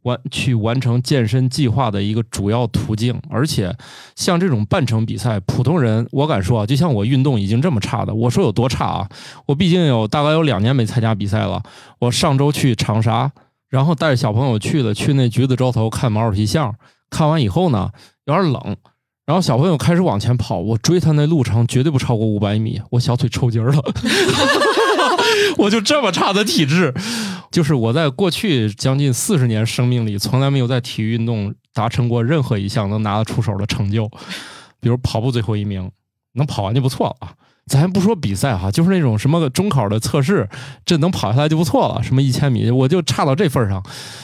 完去完成健身计划的一个主要途径，而且像这种半程比赛，普通人我敢说啊，就像我运动已经这么差的，我说有多差啊？我毕竟有大概有两年没参加比赛了。我上周去长沙，然后带着小朋友去的，去那橘子洲头看毛主席像，看完以后呢，有点冷，然后小朋友开始往前跑，我追他那路程绝对不超过五百米，我小腿抽筋了 我就这么差的体质。就是我在过去将近四十年生命里，从来没有在体育运动达成过任何一项能拿得出手的成就，比如跑步最后一名，能跑完就不错了啊。咱不说比赛哈，就是那种什么中考的测试，这能跑下来就不错了。什么一千米，我就差到这份上。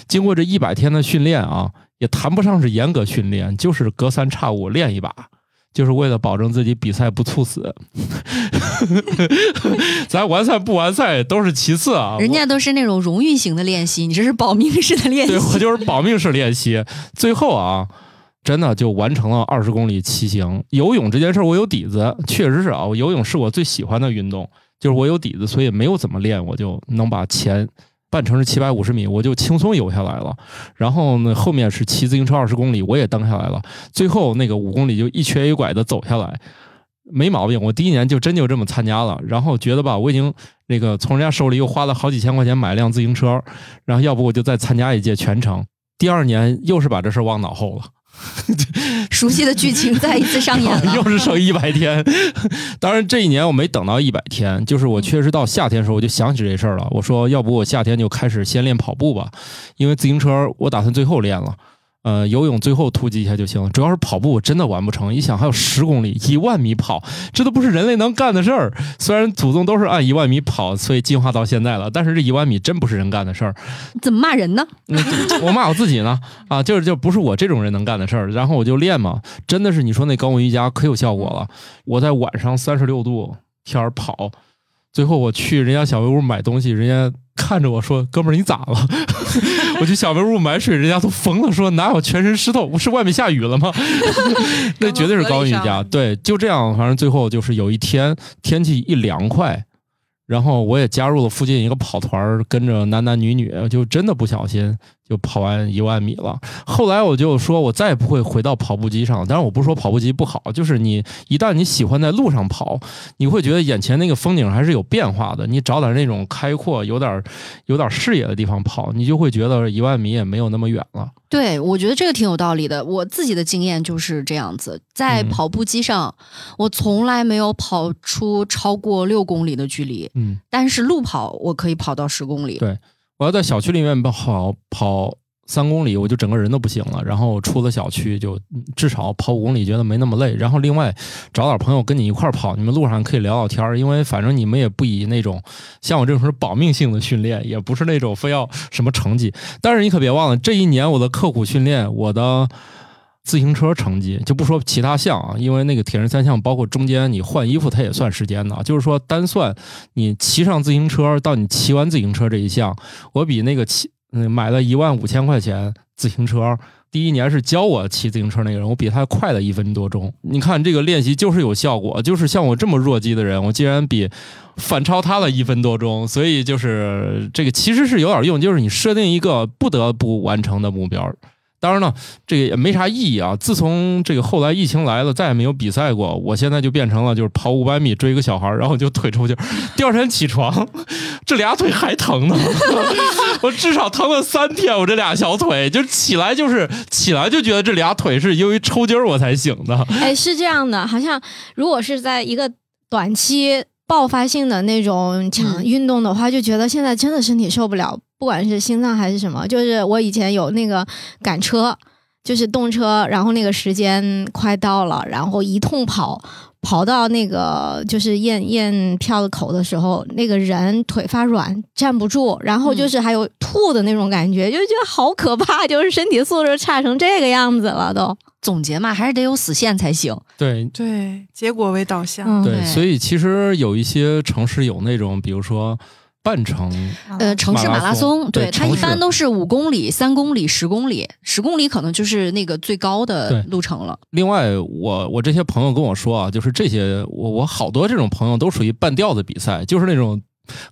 经过这一百天的训练啊，也谈不上是严格训练，就是隔三差五练一把。就是为了保证自己比赛不猝死，咱完赛不完赛都是其次啊。人家都是那种荣誉型的练习，你这是保命式的练习。对我就是保命式练习。最后啊，真的就完成了二十公里骑行。游泳这件事儿我有底子，确实是啊，我游泳是我最喜欢的运动，就是我有底子，所以没有怎么练，我就能把前。半程是七百五十米，我就轻松游下来了。然后呢，后面是骑自行车二十公里，我也蹬下来了。最后那个五公里就一瘸一拐的走下来，没毛病。我第一年就真就这么参加了。然后觉得吧，我已经那个从人家手里又花了好几千块钱买辆自行车，然后要不我就再参加一届全程。第二年又是把这事忘脑后了。熟悉的剧情再一次上演了，又是剩一百天。当然这一年我没等到一百天，就是我确实到夏天的时候我就想起这事儿了。我说要不我夏天就开始先练跑步吧，因为自行车我打算最后练了。呃，游泳最后突击一下就行了。主要是跑步我真的完不成。一想还有十公里、一万米跑，这都不是人类能干的事儿。虽然祖宗都是按一万米跑，所以进化到现在了，但是这一万米真不是人干的事儿。怎么骂人呢？我骂我自己呢。啊，就是就不是我这种人能干的事儿。然后我就练嘛，真的是你说那高温瑜伽可有效果了。我在晚上三十六度天儿跑，最后我去人家小卖屋买东西，人家。看着我说：“哥们儿，你咋了？” 我去小卖屋买水，人家都疯了，说：“哪有全身湿透？不是外面下雨了吗？” 那绝对是高温瑜伽。对，就这样，反正最后就是有一天天气一凉快，然后我也加入了附近一个跑团，跟着男男女女，就真的不小心。就跑完一万米了。后来我就说，我再也不会回到跑步机上。但是我不是说跑步机不好，就是你一旦你喜欢在路上跑，你会觉得眼前那个风景还是有变化的。你找点那种开阔、有点有点视野的地方跑，你就会觉得一万米也没有那么远了。对，我觉得这个挺有道理的。我自己的经验就是这样子，在跑步机上，我从来没有跑出超过六公里的距离。嗯，但是路跑我可以跑到十公里。对。我要在小区里面跑跑三公里，我就整个人都不行了。然后出了小区，就至少跑五公里，觉得没那么累。然后另外找点朋友跟你一块跑，你们路上可以聊聊天儿，因为反正你们也不以那种像我这种是保命性的训练，也不是那种非要什么成绩。但是你可别忘了，这一年我的刻苦训练，我的。自行车成绩就不说其他项啊，因为那个铁人三项包括中间你换衣服，它也算时间的。就是说单算你骑上自行车到你骑完自行车这一项，我比那个骑嗯买了一万五千块钱自行车第一年是教我骑自行车那个人，我比他快了一分多钟。你看这个练习就是有效果，就是像我这么弱鸡的人，我竟然比反超他了一分多钟。所以就是这个其实是有点用，就是你设定一个不得不完成的目标。当然了，这个也没啥意义啊。自从这个后来疫情来了，再也没有比赛过。我现在就变成了就是跑五百米追一个小孩，然后就腿抽筋。第二天起床，这俩腿还疼呢。我至少疼了三天，我这俩小腿就起来就是起来就觉得这俩腿是因为抽筋我才醒的。哎，是这样的，好像如果是在一个短期爆发性的那种强运动的话，就觉得现在真的身体受不了。不管是心脏还是什么，就是我以前有那个赶车，就是动车，然后那个时间快到了，然后一通跑，跑到那个就是验验票的口的时候，那个人腿发软，站不住，然后就是还有吐的那种感觉，就觉得好可怕，就是身体素质差成这个样子了都。总结嘛，还是得有死线才行。对对，结果为导向。嗯，对所以其实有一些城市有那种，比如说半程，呃，城市马拉松，对它一般都是五公里、三公里、十公里，十公里可能就是那个最高的路程了。另外，我我这些朋友跟我说啊，就是这些我我好多这种朋友都属于半吊子比赛，就是那种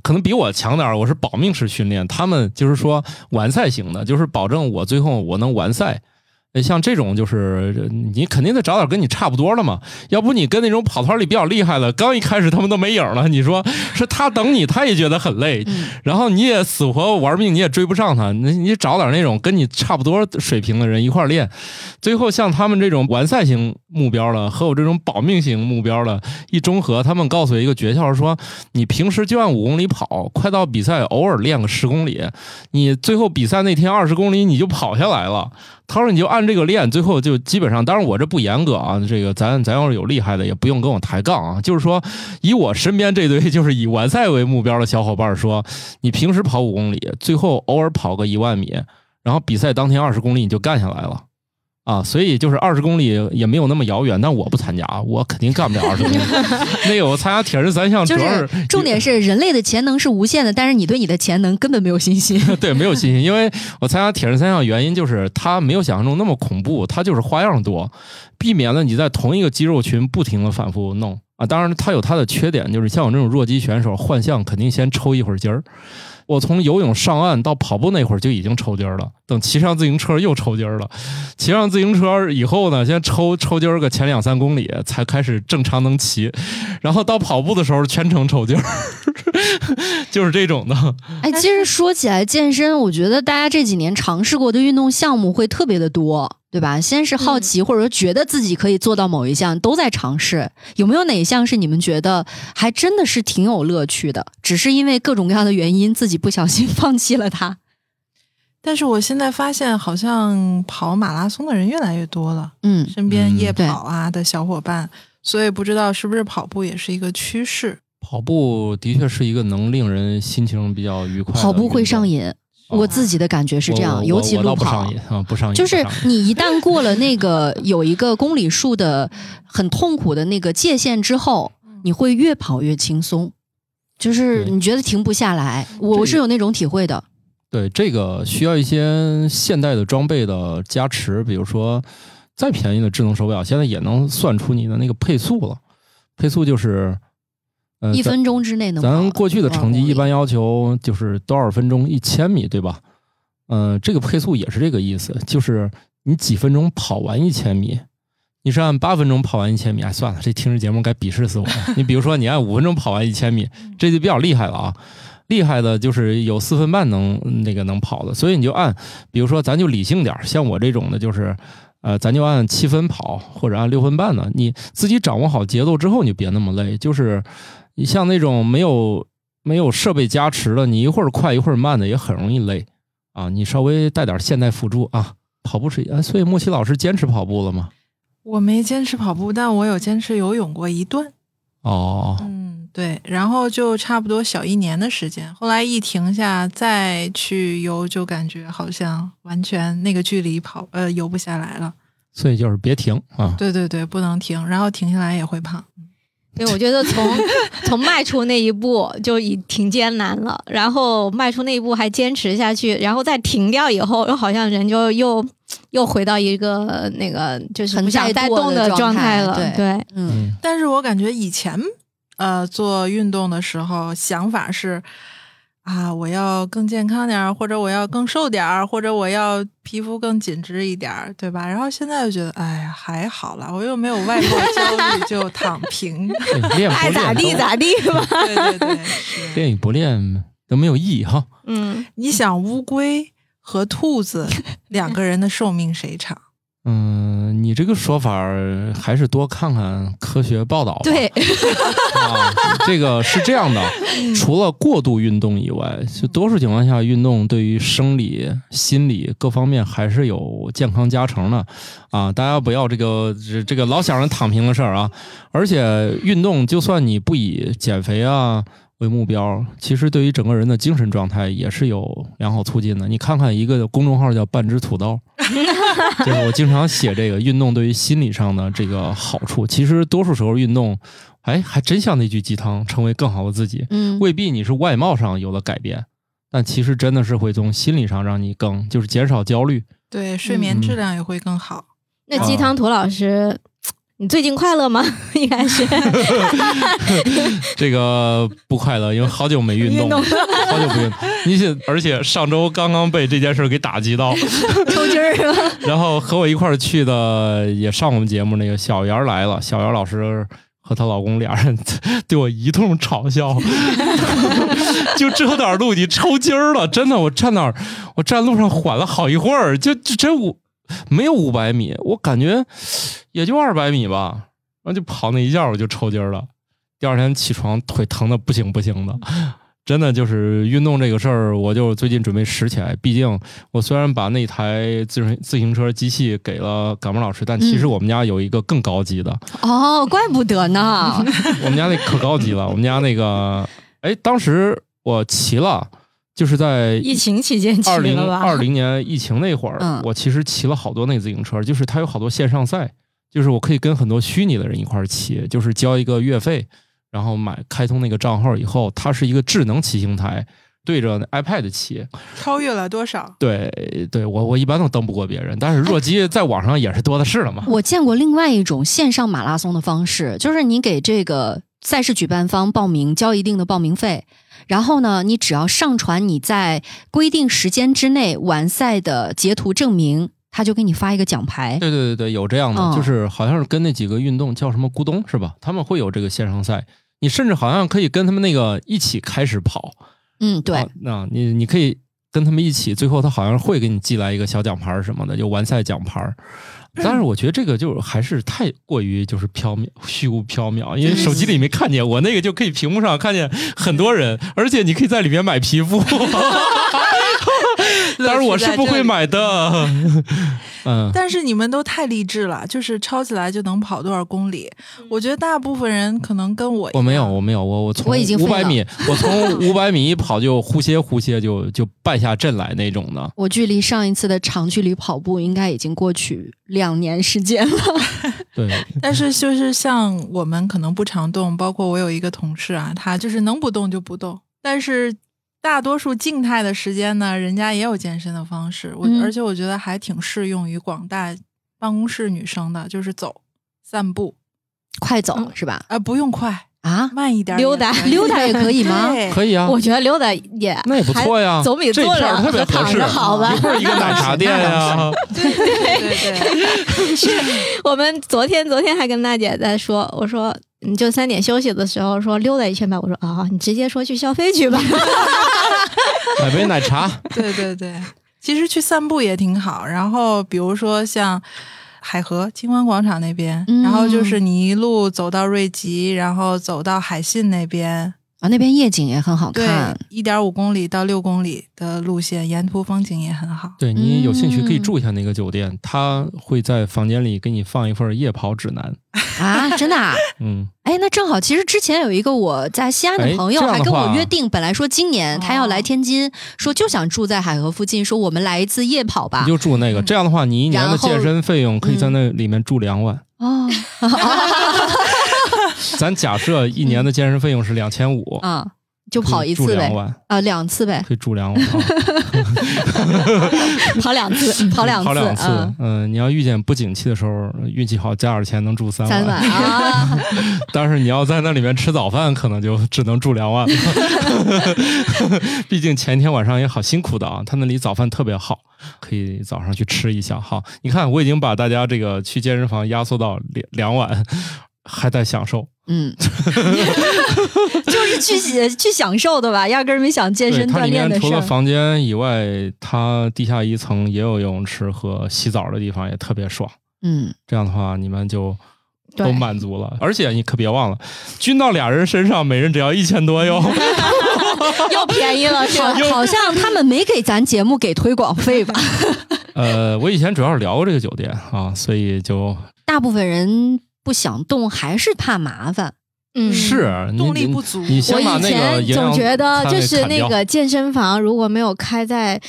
可能比我强点儿，我是保命式训练，他们就是说完赛型的，就是保证我最后我能完赛。呃像这种就是你肯定得找点跟你差不多的嘛，要不你跟那种跑团里比较厉害的，刚一开始他们都没影了，你说是他等你，他也觉得很累，嗯，然后你也死活玩命，你也追不上他，你你找点那种跟你差不多水平的人一块练，最后像他们这种完赛型目标的和我这种保命型目标的一中和，他们告诉我一个诀窍，说你平时就按五公里跑，快到比赛偶尔练个十公里，你最后比赛那天二十公里你就跑下来了。他说你就按这个练，最后就基本上，当然我这不严格啊，这个咱咱要是有厉害的，也不用跟我抬杠啊。就是说，以我身边这堆就是以完赛为目标的小伙伴说，你平时跑五公里，最后偶尔跑个一万米，然后比赛当天二十公里你就干下来了。啊，所以就是二十公里也没有那么遥远，但我不参加，我肯定干不了二十公里。那个我参加铁人三项，主就要是重点是人类的潜能是无限的，但是你对你的潜能根本没有信心。对，没有信心，因为我参加铁人三项原因就是它没有想象中那么恐怖，它就是花样多，避免了你在同一个肌肉群不停的反复弄啊。当然，它有它的缺点，就是像我这种弱鸡选手，换项肯定先抽一会儿筋儿。我从游泳上岸到跑步那会儿就已经抽筋儿了，等骑上自行车又抽筋儿了，骑上自行车以后呢，先抽抽筋儿个前两三公里才开始正常能骑，然后到跑步的时候全程抽筋儿，就是这种的。哎，其实说起来健身，我觉得大家这几年尝试过的运动项目会特别的多，对吧？先是好奇，或者说觉得自己可以做到某一项，都在尝试。有没有哪一项是你们觉得还真的是挺有乐趣的？只是因为各种各样的原因，自己不小心 放弃了它。但是我现在发现，好像跑马拉松的人越来越多了，嗯，身边嗯夜跑啊的小伙伴，所以不知道是不是跑步也是一个趋势。跑步的确是一个能令人心情比较愉快跑步会上瘾，我自己的感觉是这样，尤其路跑倒不上瘾。啊，不上瘾，就是你一旦过了那个有一个公里数的很痛苦的那个界限之后，你会越跑越轻松，就是你觉得停不下来。我是有那种体会的。对这个需要一些现代的装备的加持，比如说再便宜的智能手表，现在也能算出你的那个配速了。配速就是一分钟之内能跑咱过去的成绩一般要求就是多少分钟一千米，对吧？呃，这个配速也是这个意思，就是你几分钟跑完一千米。你是按八分钟跑完一千米，哎，算了，这听着节目该鄙视死我了。你比如说，你按五分钟跑完一千米，这就比较厉害了啊。厉害的就是有四分半能那个能跑的，所以你就按，比如说咱就理性点儿，像我这种的，就是，呃，咱就按七分跑或者按六分半的，你自己掌握好节奏之后，你就别那么累。就是你像那种没有没有设备加持的，你一会儿快一会儿慢的也很容易累啊。你稍微带点现代辅助啊，跑步是，啊所以莫奇老师坚持跑步了吗？我没坚持跑步，但我有坚持游泳过一段。哦，嗯，对，然后就差不多小一年的时间，后来一停下再去游，就感觉好像完全那个距离跑呃游不下来了。所以就是别停啊。对对对，不能停，然后停下来也会胖。对，我觉得从 从迈出那一步就已挺艰难了，然后迈出那一步还坚持下去，然后再停掉以后，又好像人就又又回到一个那个就是很不想怠惰再动的状状态了。对嗯，但是我感觉以前呃做运动的时候，想法是啊，我要更健康点儿，或者我要更瘦点儿，或者我要皮肤更紧致一点儿，对吧？然后现在就觉得，哎呀，还好啦，我又没有外 貌焦虑，就躺平。爱咋地咋地吧。对对对，练 与 不练都没有意义哈。嗯，你想乌龟和兔子两个人的寿命谁长？嗯，你这个说法还是多看看科学报道吧。对，啊，这个是这样的，除了过度运动以外，就多数情况下，运动对于生理、心理各方面还是有健康加成的啊。大家不要这个这这个老想着躺平的事儿啊。而且运动，就算你不以减肥啊为目标，其实对于整个人的精神状态也是有良好促进的。你看看一个公众号叫“半只土豆”，就是我经常写这个运动对于心理上的这个好处。其实多数时候运动，哎，还真像那句鸡汤，成为更好的自己。嗯，未必你是外貌上有了改变，但其实真的是会从心理上让你更就是减少焦虑。对，睡眠质量也会更好。那鸡汤涂老师，你最近快乐吗？应该是 这个不快乐，因为好久没运动，好久不运动。你想，而且上周刚刚被这件事儿给打击到，抽筋儿是吧？然后和我一块儿去的也上我们节目那个小袁儿来了，小袁老师和她老公俩人对我一通嘲笑，就这点儿路你抽筋儿了，真的，我站那儿，我站路上缓了好一会儿，就就真五没有五百米，我感觉也就二百米吧，然后就跑那一下我就抽筋儿了，第二天起床腿疼的不行不行的。真的就是运动这个事儿，我就最近准备拾起来。毕竟我虽然把那台自行自行车机器给了感冒老师，但其实嗯我们家有一个更高级的，哦，怪不得呢。我们家那可高级了。我们家那个，哎，当时我骑了，就是在疫情期间去二零了吧？二零年疫情那会儿，嗯我其实骑了好多那自行车，就是它有好多线上赛，就是我可以跟很多虚拟的人一块儿骑，就是交一个月费，然后买开通那个账号以后，它是一个智能骑行台，对着 iPad 骑。超越了多少？对对，我我一般都蹬不过别人，但是弱鸡在网上也是多的是了嘛。我见过另外一种线上马拉松的方式，就是你给这个赛事举办方报名，交一定的报名费，然后呢，你只要上传你在规定时间之内完赛的截图证明，他就给你发一个奖牌。对对对对，有这样的，嗯就是好像是跟那几个运动叫什么咕咚是吧？他们会有这个线上赛，你甚至好像可以跟他们那个一起开始跑。嗯，对，啊那你你可以跟他们一起，最后他好像会给你寄来一个小奖牌什么的，就完赛奖牌儿。但是我觉得这个就还是太过于就是缥缈、虚无缥缈，因为手机里没看见，我那个就可以屏幕上看见很多人，而且你可以在里面买皮肤。但是我是不会买的，嗯，但是你们都太励志了，就是抄起来就能跑多少公里。我觉得大部分人可能跟我一我没有，我没有，我我从我已经五百米，我从 五百米一跑就呼歇呼歇就就败下阵来那种的。我距离上一次的长距离跑步应该已经过去两年时间了。对，但是就是像我们可能不常动，包括我有一个同事啊，他就是能不动就不动。但是大多数静态的时间呢，人家也有健身的方式，我、嗯。而且我觉得还挺适用于广大办公室女生的，就是走、散步，快走嗯是吧？啊、不用快，啊，慢一点儿溜达溜达也可以吗 对可以啊，我觉得溜达也那也不错呀，总比坐着特别和躺合适，着好吧一会儿一个奶茶店呀，对对对，是我们昨天昨天还跟娜姐在说，我说你就三点休息的时候说溜达一圈吧，我说啊，你直接说去消费去吧。买杯奶茶。对对对，其实去散步也挺好。然后比如说像海河金湾广场那边，嗯然后就是你一路走到瑞吉，然后走到海信那边，啊，那边夜景也很好对看。，一点五公里到六公里的路线，沿途风景也很好。对你有兴趣可以嗯住一下那个酒店，他会在房间里给你放一份夜跑指南。啊，真的啊！嗯，哎，那正好，其实之前有一个我在西安的哎朋友还跟我约定，本来说今年他要来天津，说就想住在海河附近，说我们来一次夜跑吧你。就住那个，这样的话，你一年的健身费用可以在那里面住两晚。哦 咱假设一年的健身费用是两千五，啊，就跑一次呗，啊，两次呗，可以住两万。啊 跑两次，跑两次，跑两次嗯，，嗯，你要遇见不景气的时候，运气好加点钱能住三三万啊，但是你要在那里面吃早饭，可能就只能住两万了。毕竟前一天晚上也好辛苦的啊，他那里早饭特别好，可以早上去吃一下。好，你看我已经把大家这个去健身房压缩到两两晚，还在享受。嗯，就是去喜去享受的吧，压根儿没想健，身锻炼的事儿。除了房间以外，它地下一层也有游泳池和洗澡的地方，也特别爽。嗯，这样的话，你们就都满足了。而且你可别忘了，均到俩人身上，每人只要一千多哟。又便宜了是吧？好像他们没给咱节目给推广费吧？呃，我以前主要是聊过这个酒店啊，所以就大部分人不想动，还是怕麻烦。嗯，是动力不足。你我以先把那个前总觉得就是那个健身房如果没有开在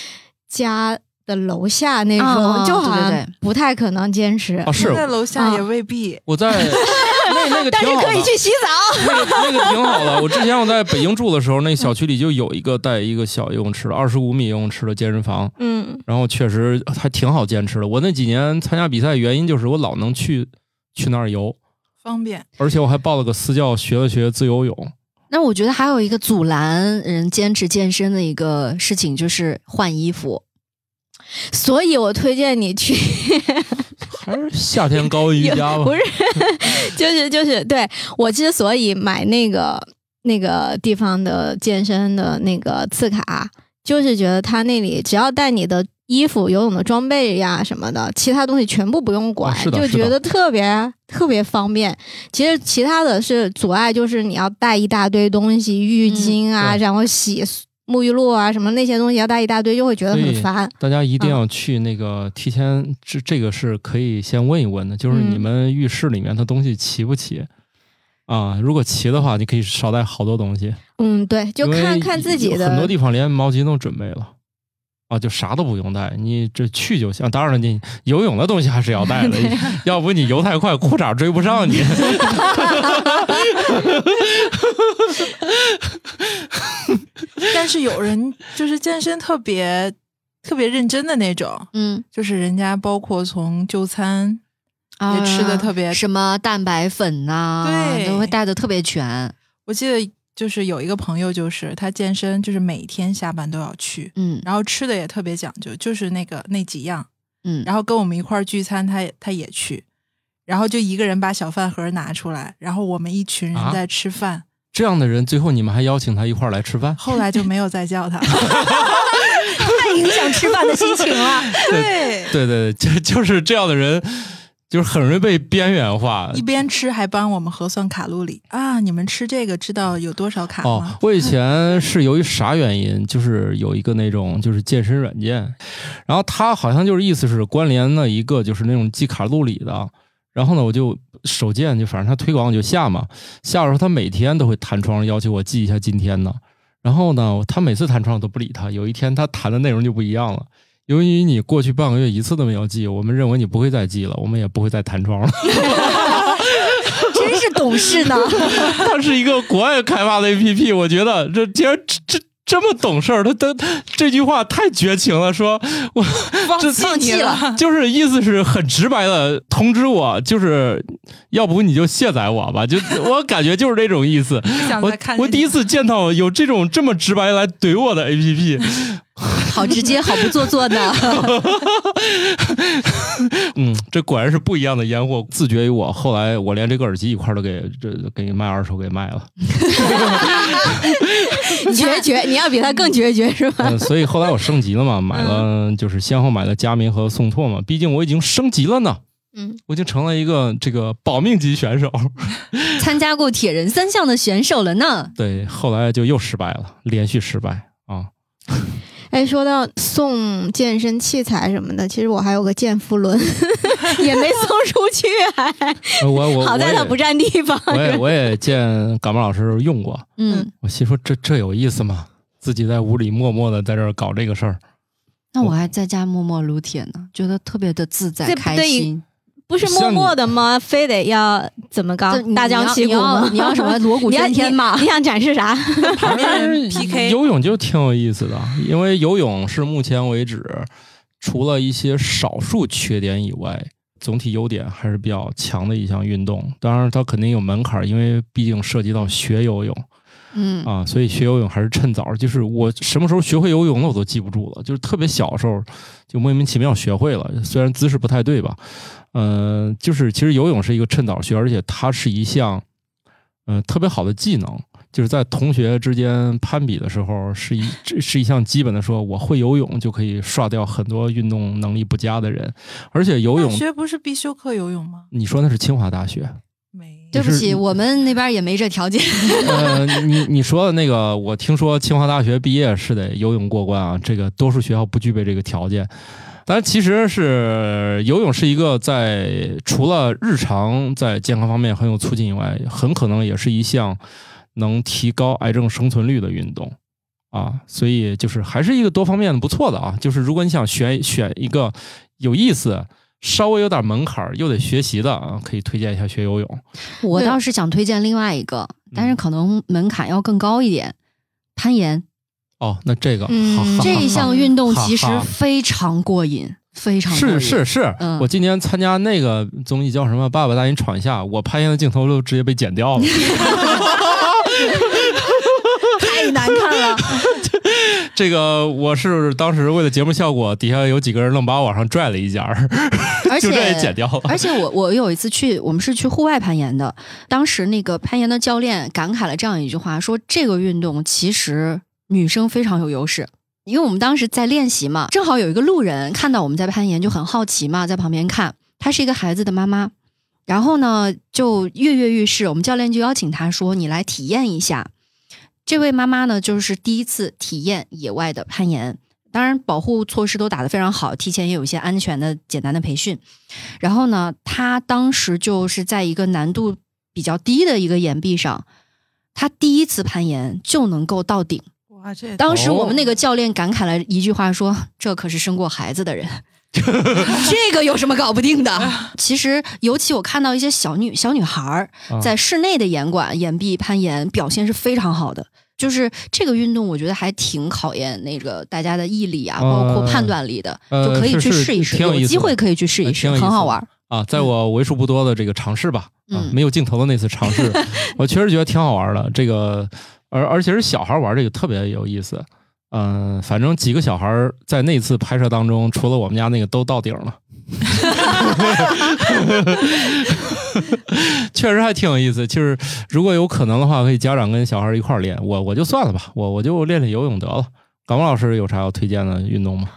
家的楼下那种，啊就好像对对对不太可能坚持。哦，是在楼下也未必。我在 那那个但是挺好的。可以去洗澡。那个那个挺好的。我之前我在北京住的时候，那小区里就有一个带一个小游泳池的，二十五米游泳池的健身房，嗯，然后确实还挺好坚持的。我那几年参加比赛，原因就是我老能去去那儿游，方便，而且我还报了个私教，学了学自由泳。那我觉得还有一个阻拦人坚持健身的一个事情，就是换衣服。所以我推荐你去，还是夏天高瑜伽吧 不。是，就是就是，对我之所以买那个那个地方的健身的那个次卡，就是觉得他那里只要带你的衣服、游泳的装备呀什么的，其他东西全部不用管，啊就觉得特别特别方便。其实其他的是阻碍，就是你要带一大堆东西，浴巾啊，对然后洗沐浴露啊什么那些东西要带一大堆，就会觉得很烦。大家一定要去那个提前，这这个是可以先问一问的，就是嗯你们浴室里面的东西齐不齐？啊，如果齐的话，你可以少带好多东西。嗯，对，就看看自己的。很多地方连毛巾都准备了。啊，就啥都不用带，你这去就行。当然了，你游泳的东西还是要带的，要不你游太快，裤衩追不上你。但是有人就是健身特别特别认真的那种，嗯，就是人家包括从就餐也吃的特别。什么蛋白粉呐、对都会带的特别全。我记得就是有一个朋友，就是他健身，就是每天下班都要去，嗯然后吃的也特别讲究，就是那个那几样。嗯，然后跟我们一块儿聚餐，他也他也去，然后就一个人把小饭盒拿出来，然后我们一群人啊在吃饭。这样的人，最后你们还邀请他一块儿来吃饭？后来就没有再叫他。太影响吃饭的心情了。对，对对，就就是这样的人，就是很容易被边缘化一。边吃还帮我们核算卡路里啊！你们吃这个知道有多少卡哦吗？，我以前是由于啥原因，就是有一个那种就是健身软件，然后它好像就是意思是关联了一个就是那种记卡路里的，然后呢我就手贱就反正它推广我就下嘛，下的时候它每天都会弹窗要求我记一下今天的，然后呢他每次弹窗我都不理他，有一天他弹的内容就不一样了。由于你过去半个月一次都没有记，我们认为你不会再记了，我们也不会再弹窗了。真是懂事呢。它是一个国外开发的 APP，我觉得这竟然这这这么懂事儿，他他这句话太绝情了，说我 放这弃你了，就是意思是很直白的通知我，就是要不你就卸载我吧，就我感觉就是这种意思。我我第一次见到有这种这么直白来怼我的 APP，好直接，好不做作的。嗯，这果然是不一样的烟火。自绝于我，后来我连这个耳机一块儿都给这给卖二手给卖了。决绝，你要比他更决绝是吧？嗯，所以后来我升级了嘛，买了就是先后买了佳明和宋拓嘛，毕竟我已经升级了呢，嗯，我已经成了一个这个保命级选手。参加过铁人三项的选手了呢。对，后来就又失败了，连续失败啊。哎，说到送健身器材什么的，其实我还有个健腹轮，也没送出去，还呃我我 好在它不占地方。我也我也见感冒老师用过，嗯，我心说这这有意思吗？自己在屋里默默的在这儿搞这个事儿，那我还在家默默撸铁呢，觉得特别的自在开心。不是默默的吗？非得要怎么搞大张旗鼓你要吗？你要 什么锣鼓你要震天吗你？想展示啥？旁边人 PK 游泳就挺有意思的，因为游泳是目前为止除了一些少数缺点以外，总体优点还是比较强的一项运动。当然，它肯定有门槛儿，因为毕竟涉及到学游泳嗯啊，所以学游泳还是趁早。就是我什么时候学会游泳的，我都记不住了。就是特别小的时候就莫名其妙学会了，虽然姿势不太对吧，嗯、就是其实游泳是一个趁早学，而且它是一项嗯、呃特别好的技能。就是在同学之间攀比的时候，是一这是一项基本的说，我会游泳就可以刷掉很多运动能力不佳的人，而且游泳，学不是必修课游泳吗？你说那是清华大学，没，对不起，我们那边也没这条件。呃，你你说的那个，我听说清华大学毕业是得游泳过关啊，这个多数学校不具备这个条件。但其实是游泳是一个在除了日常在健康方面很有促进以外，很可能也是一项能提高癌症生存率的运动啊。所以就是还是一个多方面的不错的啊。就是如果你想选选一个有意思、稍微有点门槛儿又得学习的啊，可以推荐一下学游泳。我倒是想推荐另外一个，但是可能门槛要更高一点，攀岩哦，那这个嗯好好这一项运动其实非常过瘾，非常过瘾是是是，嗯我今年参加那个综艺叫什么《爸爸带你闯一下》，我攀岩的镜头都直接被剪掉了。太难看了。这个我是当时为了节目效果，底下有几个人愣把我往上拽了一下儿，而 就这也且剪掉了。而且我我有一次去，我们是去户外攀岩的，当时那个攀岩的教练感慨了这样一句话，说这个运动其实女生非常有优势。因为我们当时在练习嘛，正好有一个路人看到我们在攀岩，就很好奇嘛，在旁边看。她是一个孩子的妈妈，然后呢就跃跃欲试，我们教练就邀请她说：“你来体验一下。”这位妈妈呢，就是第一次体验野外的攀岩，当然保护措施都打得非常好，提前也有一些安全的简单的培训。然后呢，她当时就是在一个难度比较低的一个岩壁上，她第一次攀岩就能够到顶。哇，这当时我们那个教练感慨了一句话说：“这可是生过孩子的人。” 这个有什么搞不定的？其实，尤其我看到一些小女小女孩儿啊在室内的岩馆、岩壁攀岩表现是非常好的。就是这个运动，我觉得还挺考验那个大家的毅力啊，包括判断力的，呃就可以去试一试，挺有机会可以去试一试，很好玩儿。啊，在我为数不多的这个尝试吧，啊嗯，没有镜头的那次尝试，我确实觉得挺好玩的。这个，而而且是小孩玩这个特别有意思。嗯、反正几个小孩在那次拍摄当中，除了我们家那个都到顶了，确实还挺有意思。就是如果有可能的话，可以家长跟小孩一块儿练。我我就算了吧，我我就练练游泳得了。感冒老师有啥要推荐的运动吗？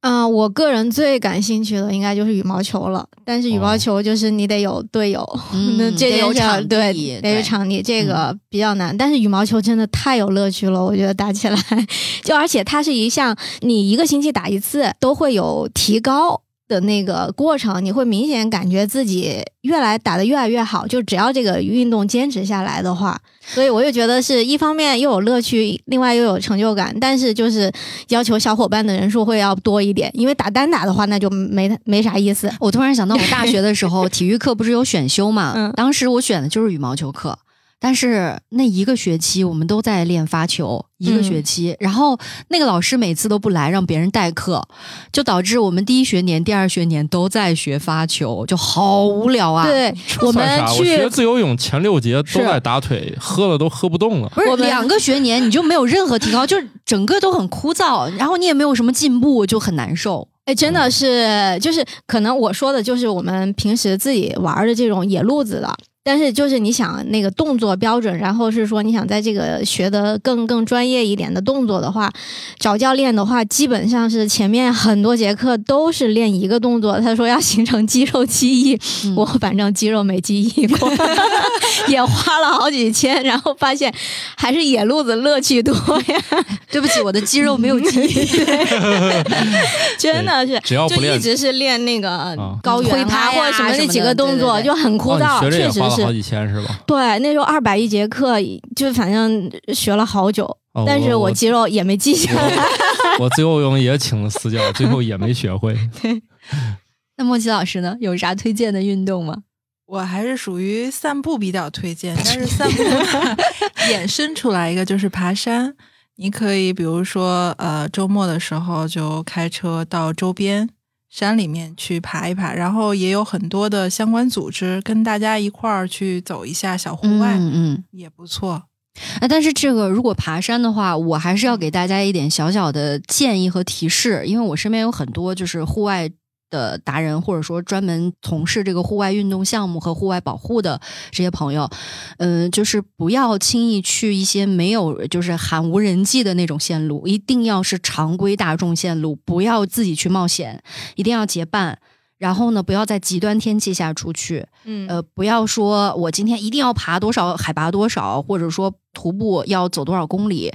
嗯、我个人最感兴趣的应该就是羽毛球了，但是羽毛哦球就是你得有队友，嗯那这有场地得有场地，这个比较难。但是羽毛球真的太有乐趣了，我觉得打起来，就而且它是一项你一个星期打一次都会有提高。的那个过程，你会明显感觉自己越来打得越来越好。就只要这个运动坚持下来的话，所以我就觉得是一方面又有乐趣，另外又有成就感。但是就是要求小伙伴的人数会要多一点，因为打单打的话那就没没啥意思。我突然想到，我大学的时候 体育课不是有选修嘛？嗯当时我选的就是羽毛球课，但是那一个学期我们都在练发球，一个学期，然后那个老师每次都不来，让别人代课，就导致我们第一学年、第二学年都在学发球，就好无聊啊！，对我们算啥？我去学自由泳前六节都在打腿，喝了都喝不动了。不是我们两个学年你就没有任何提高，就是整个都很枯燥，然后你也没有什么进步，就很难受。哎，真的是，就是可能我说的就是我们平时自己玩的这种野路子的，但是就是你想那个动作标准，然后是说你想在这个学的更更专业一点的动作的话，找教练的话，基本上是前面很多节课都是练一个动作。他说要形成肌肉记忆，嗯 我反正肌肉没记忆过，也花了好几千，然后发现还是野路子乐趣多呀，对不起，我的肌肉没有记忆。真的是。只要不练就一，直是练那个啊高原挥拍呀或者什么那几个动作，对对对就很枯哦，燥，确实是。好几千是吧？对，那时候二百一节课，就反正学了好久，哦但是我我肌肉也没记下来。我 我自由泳也请了私教，最后也没学会。那莫奇老师呢？有啥推荐的运动吗？我还是属于散步比较推荐，但是散步 衍生出来一个就是爬山。你可以比如说，呃，周末的时候就开车到周边山里面去爬一爬，然后也有很多的相关组织跟大家一块儿去走一下小户外，嗯嗯。也不错。啊，但是这个如果爬山的话，我还是要给大家一点小小的建议和提示，因为我身边有很多就是户外的达人，或者说专门从事这个户外运动项目和户外保护的这些朋友，嗯、就是不要轻易去一些没有就是喊无人机的那种线路，一定要是常规大众线路，不要自己去冒险，一定要结伴。然后呢，不要在极端天气下出去，嗯呃，不要说我今天一定要爬多少海拔多少，或者说徒步要走多少公里，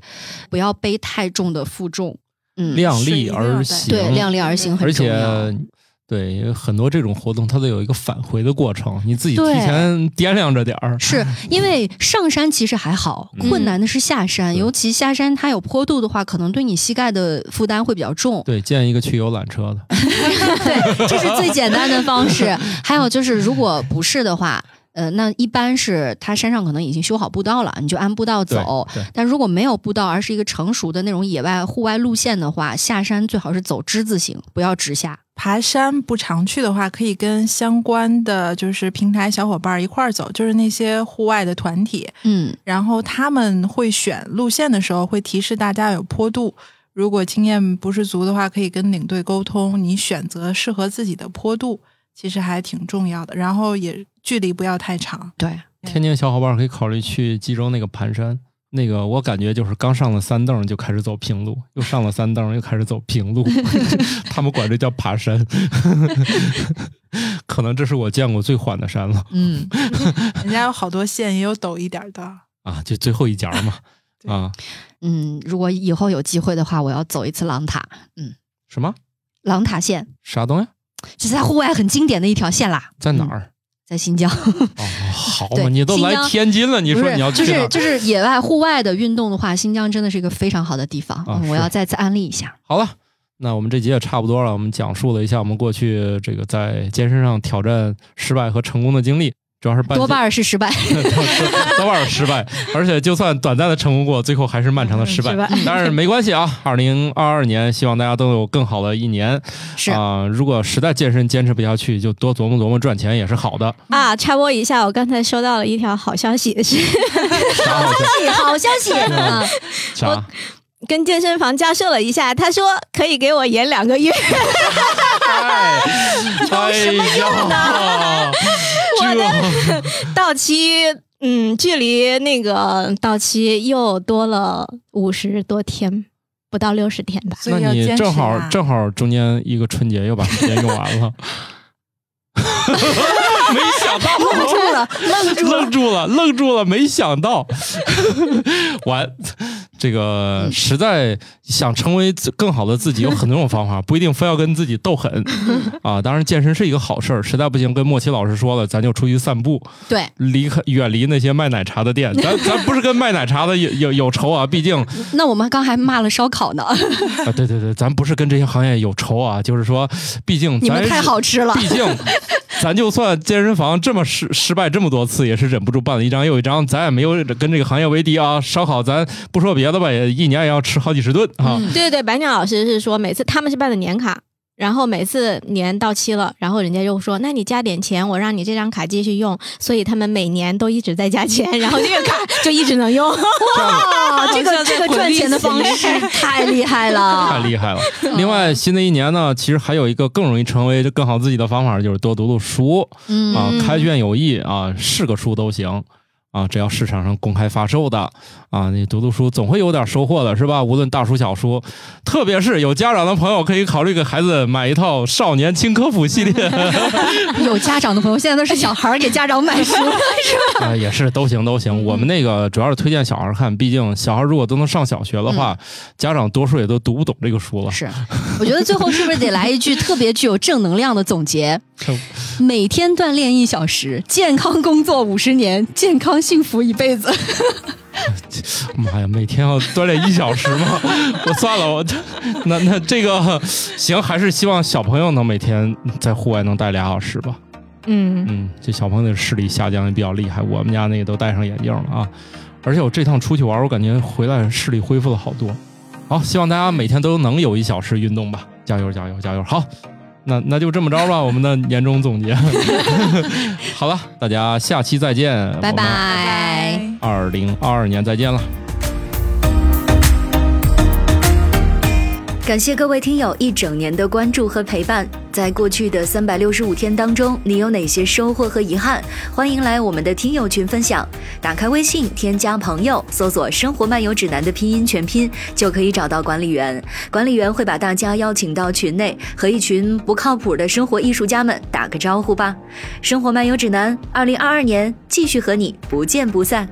不要背太重的负重，嗯，量力而行，对，量力而行很而重要。且。对，因为很多这种活动，它都有一个返回的过程，你自己提前掂量着点儿。是因为上山其实还好，嗯困难的是下山，对尤其下山它有坡度的话，可能对你膝盖的负担会比较重。对，建议一个去游览车的，对，这是最简单的方式。还有就是，如果不是的话，呃，那一般是它山上可能已经修好步道了，你就按步道走。但如果没有步道，而是一个成熟的那种野外户外路线的话，下山最好是走之字形，不要直下。爬山不常去的话，可以跟相关的就是平台小伙伴一块儿走，就是那些户外的团体，嗯，然后他们会选路线的时候会提示大家有坡度。如果经验不是足的话，可以跟领队沟通，你选择适合自己的坡度，其实还挺重要的。然后也距离不要太长。对，天津小伙伴可以考虑去济州那个盘山，那个我感觉就是刚上了三蹬就开始走平路，又上了三蹬又开始走平路，他们管这叫爬山，可能这是我见过最缓的山了嗯，人家有好多线也有陡一点的。啊，就最后一节嘛啊，嗯，如果以后有机会的话，我要走一次狼塔。嗯，什么狼塔线啥东西这是在户外很经典的一条线啦，在哪儿？在新疆。哦，好嘛，你都来天津了，你说你要去？就是就是野外户外的运动的话，新疆真的是一个非常好的地方。我要再次安利一下。好了，那我们这集也差不多了，我们讲述了一下我们过去这个在健身上挑战失败和成功的经历，主要是半多半是失败。多半是失败，而且就算短暂的成功过，最后还是漫长的失败。失败但是没关系啊，二零二二年希望大家都有更好的一年是啊、如果实在健身坚持不下去，就多琢磨琢磨赚钱也是好的。啊，插播一下，我刚才收到了一条好消息，好消息好消息？啥？跟健身房交涉了一下，他说可以给我延两个月。哎，哎呀，这到期，嗯，距离那个到期又多了五十多天，不到六十天吧。那你正好啊正好中间一个春节又把时间用完了，没想到，愣住了，愣住了。愣住了，愣住了，没想到，完，这个实在想成为更好的自己，有很多种方法，不一定非要跟自己斗狠 啊。当然，健身是一个好事儿，实在不行，跟莫奇老师说了，咱就出去散步，对，离开远离那些卖奶茶的店。咱咱不是跟卖奶茶的有有有仇啊，毕竟 那我们刚还骂了烧烤呢，啊，对对对，咱不是跟这些行业有仇啊，就是说，毕竟咱你们太好吃了。毕竟，咱就算健身房这么失失败这么多次，也是忍不住办了一张又一张。咱也没有跟这个行业为敌啊。烧烤咱不说别的吧，也一年也要吃好几十顿啊。嗯对对对，白鸟老师是说，每次他们是办的年卡，然后每次年到期了，然后人家又说，那你加点钱，我让你这张卡继续用，所以他们每年都一直在加钱，然后这个卡 就一直能用。哇，这个这个赚钱的方式 太厉害了，太厉害了！另外，新的一年呢，其实还有一个更容易成为更好自己的方法，就是多读读书嗯啊，开卷有益啊，是个书都行啊，只要市场上公开发售的啊，你读读书总会有点收获的，是吧？无论大书小书，特别是有家长的朋友，可以考虑给孩子买一套少年轻科普系列。有家长的朋友现在都是小孩给家长买书，啊，也是都行都行。我们那个主要是推荐小孩看，毕竟小孩如果都能上小学的话，家长多数也都读不懂这个书了。是，我觉得最后是不是得来一句特别具有正能量的总结？每天锻炼一小时，健康工作五十年，健康幸福一辈子。妈呀，每天要锻炼一小时吗？我算了，我那那这个行，还是希望小朋友能每天在户外能待俩小时吧。嗯，嗯，这小朋友的视力下降也比较厉害，我们家那个都戴上眼镜了啊。而且我这趟出去玩，我感觉回来视力恢复了好多。好，希望大家每天都能有一小时运动吧，加油加油加油！好，那那就这么着吧，我们的年终总结。好了，大家下期再见，拜拜。拜。二零二二年再见了。感谢各位听友一整年的关注和陪伴。在过去的三百六十五天当中，你有哪些收获和遗憾？欢迎来我们的听友群分享。打开微信，添加朋友，搜索“生活漫游指南”的拼音全拼，就可以找到管理员。管理员会把大家邀请到群内，和一群不靠谱的生活艺术家们打个招呼吧。生活漫游指南，二零二二年继续和你不见不散。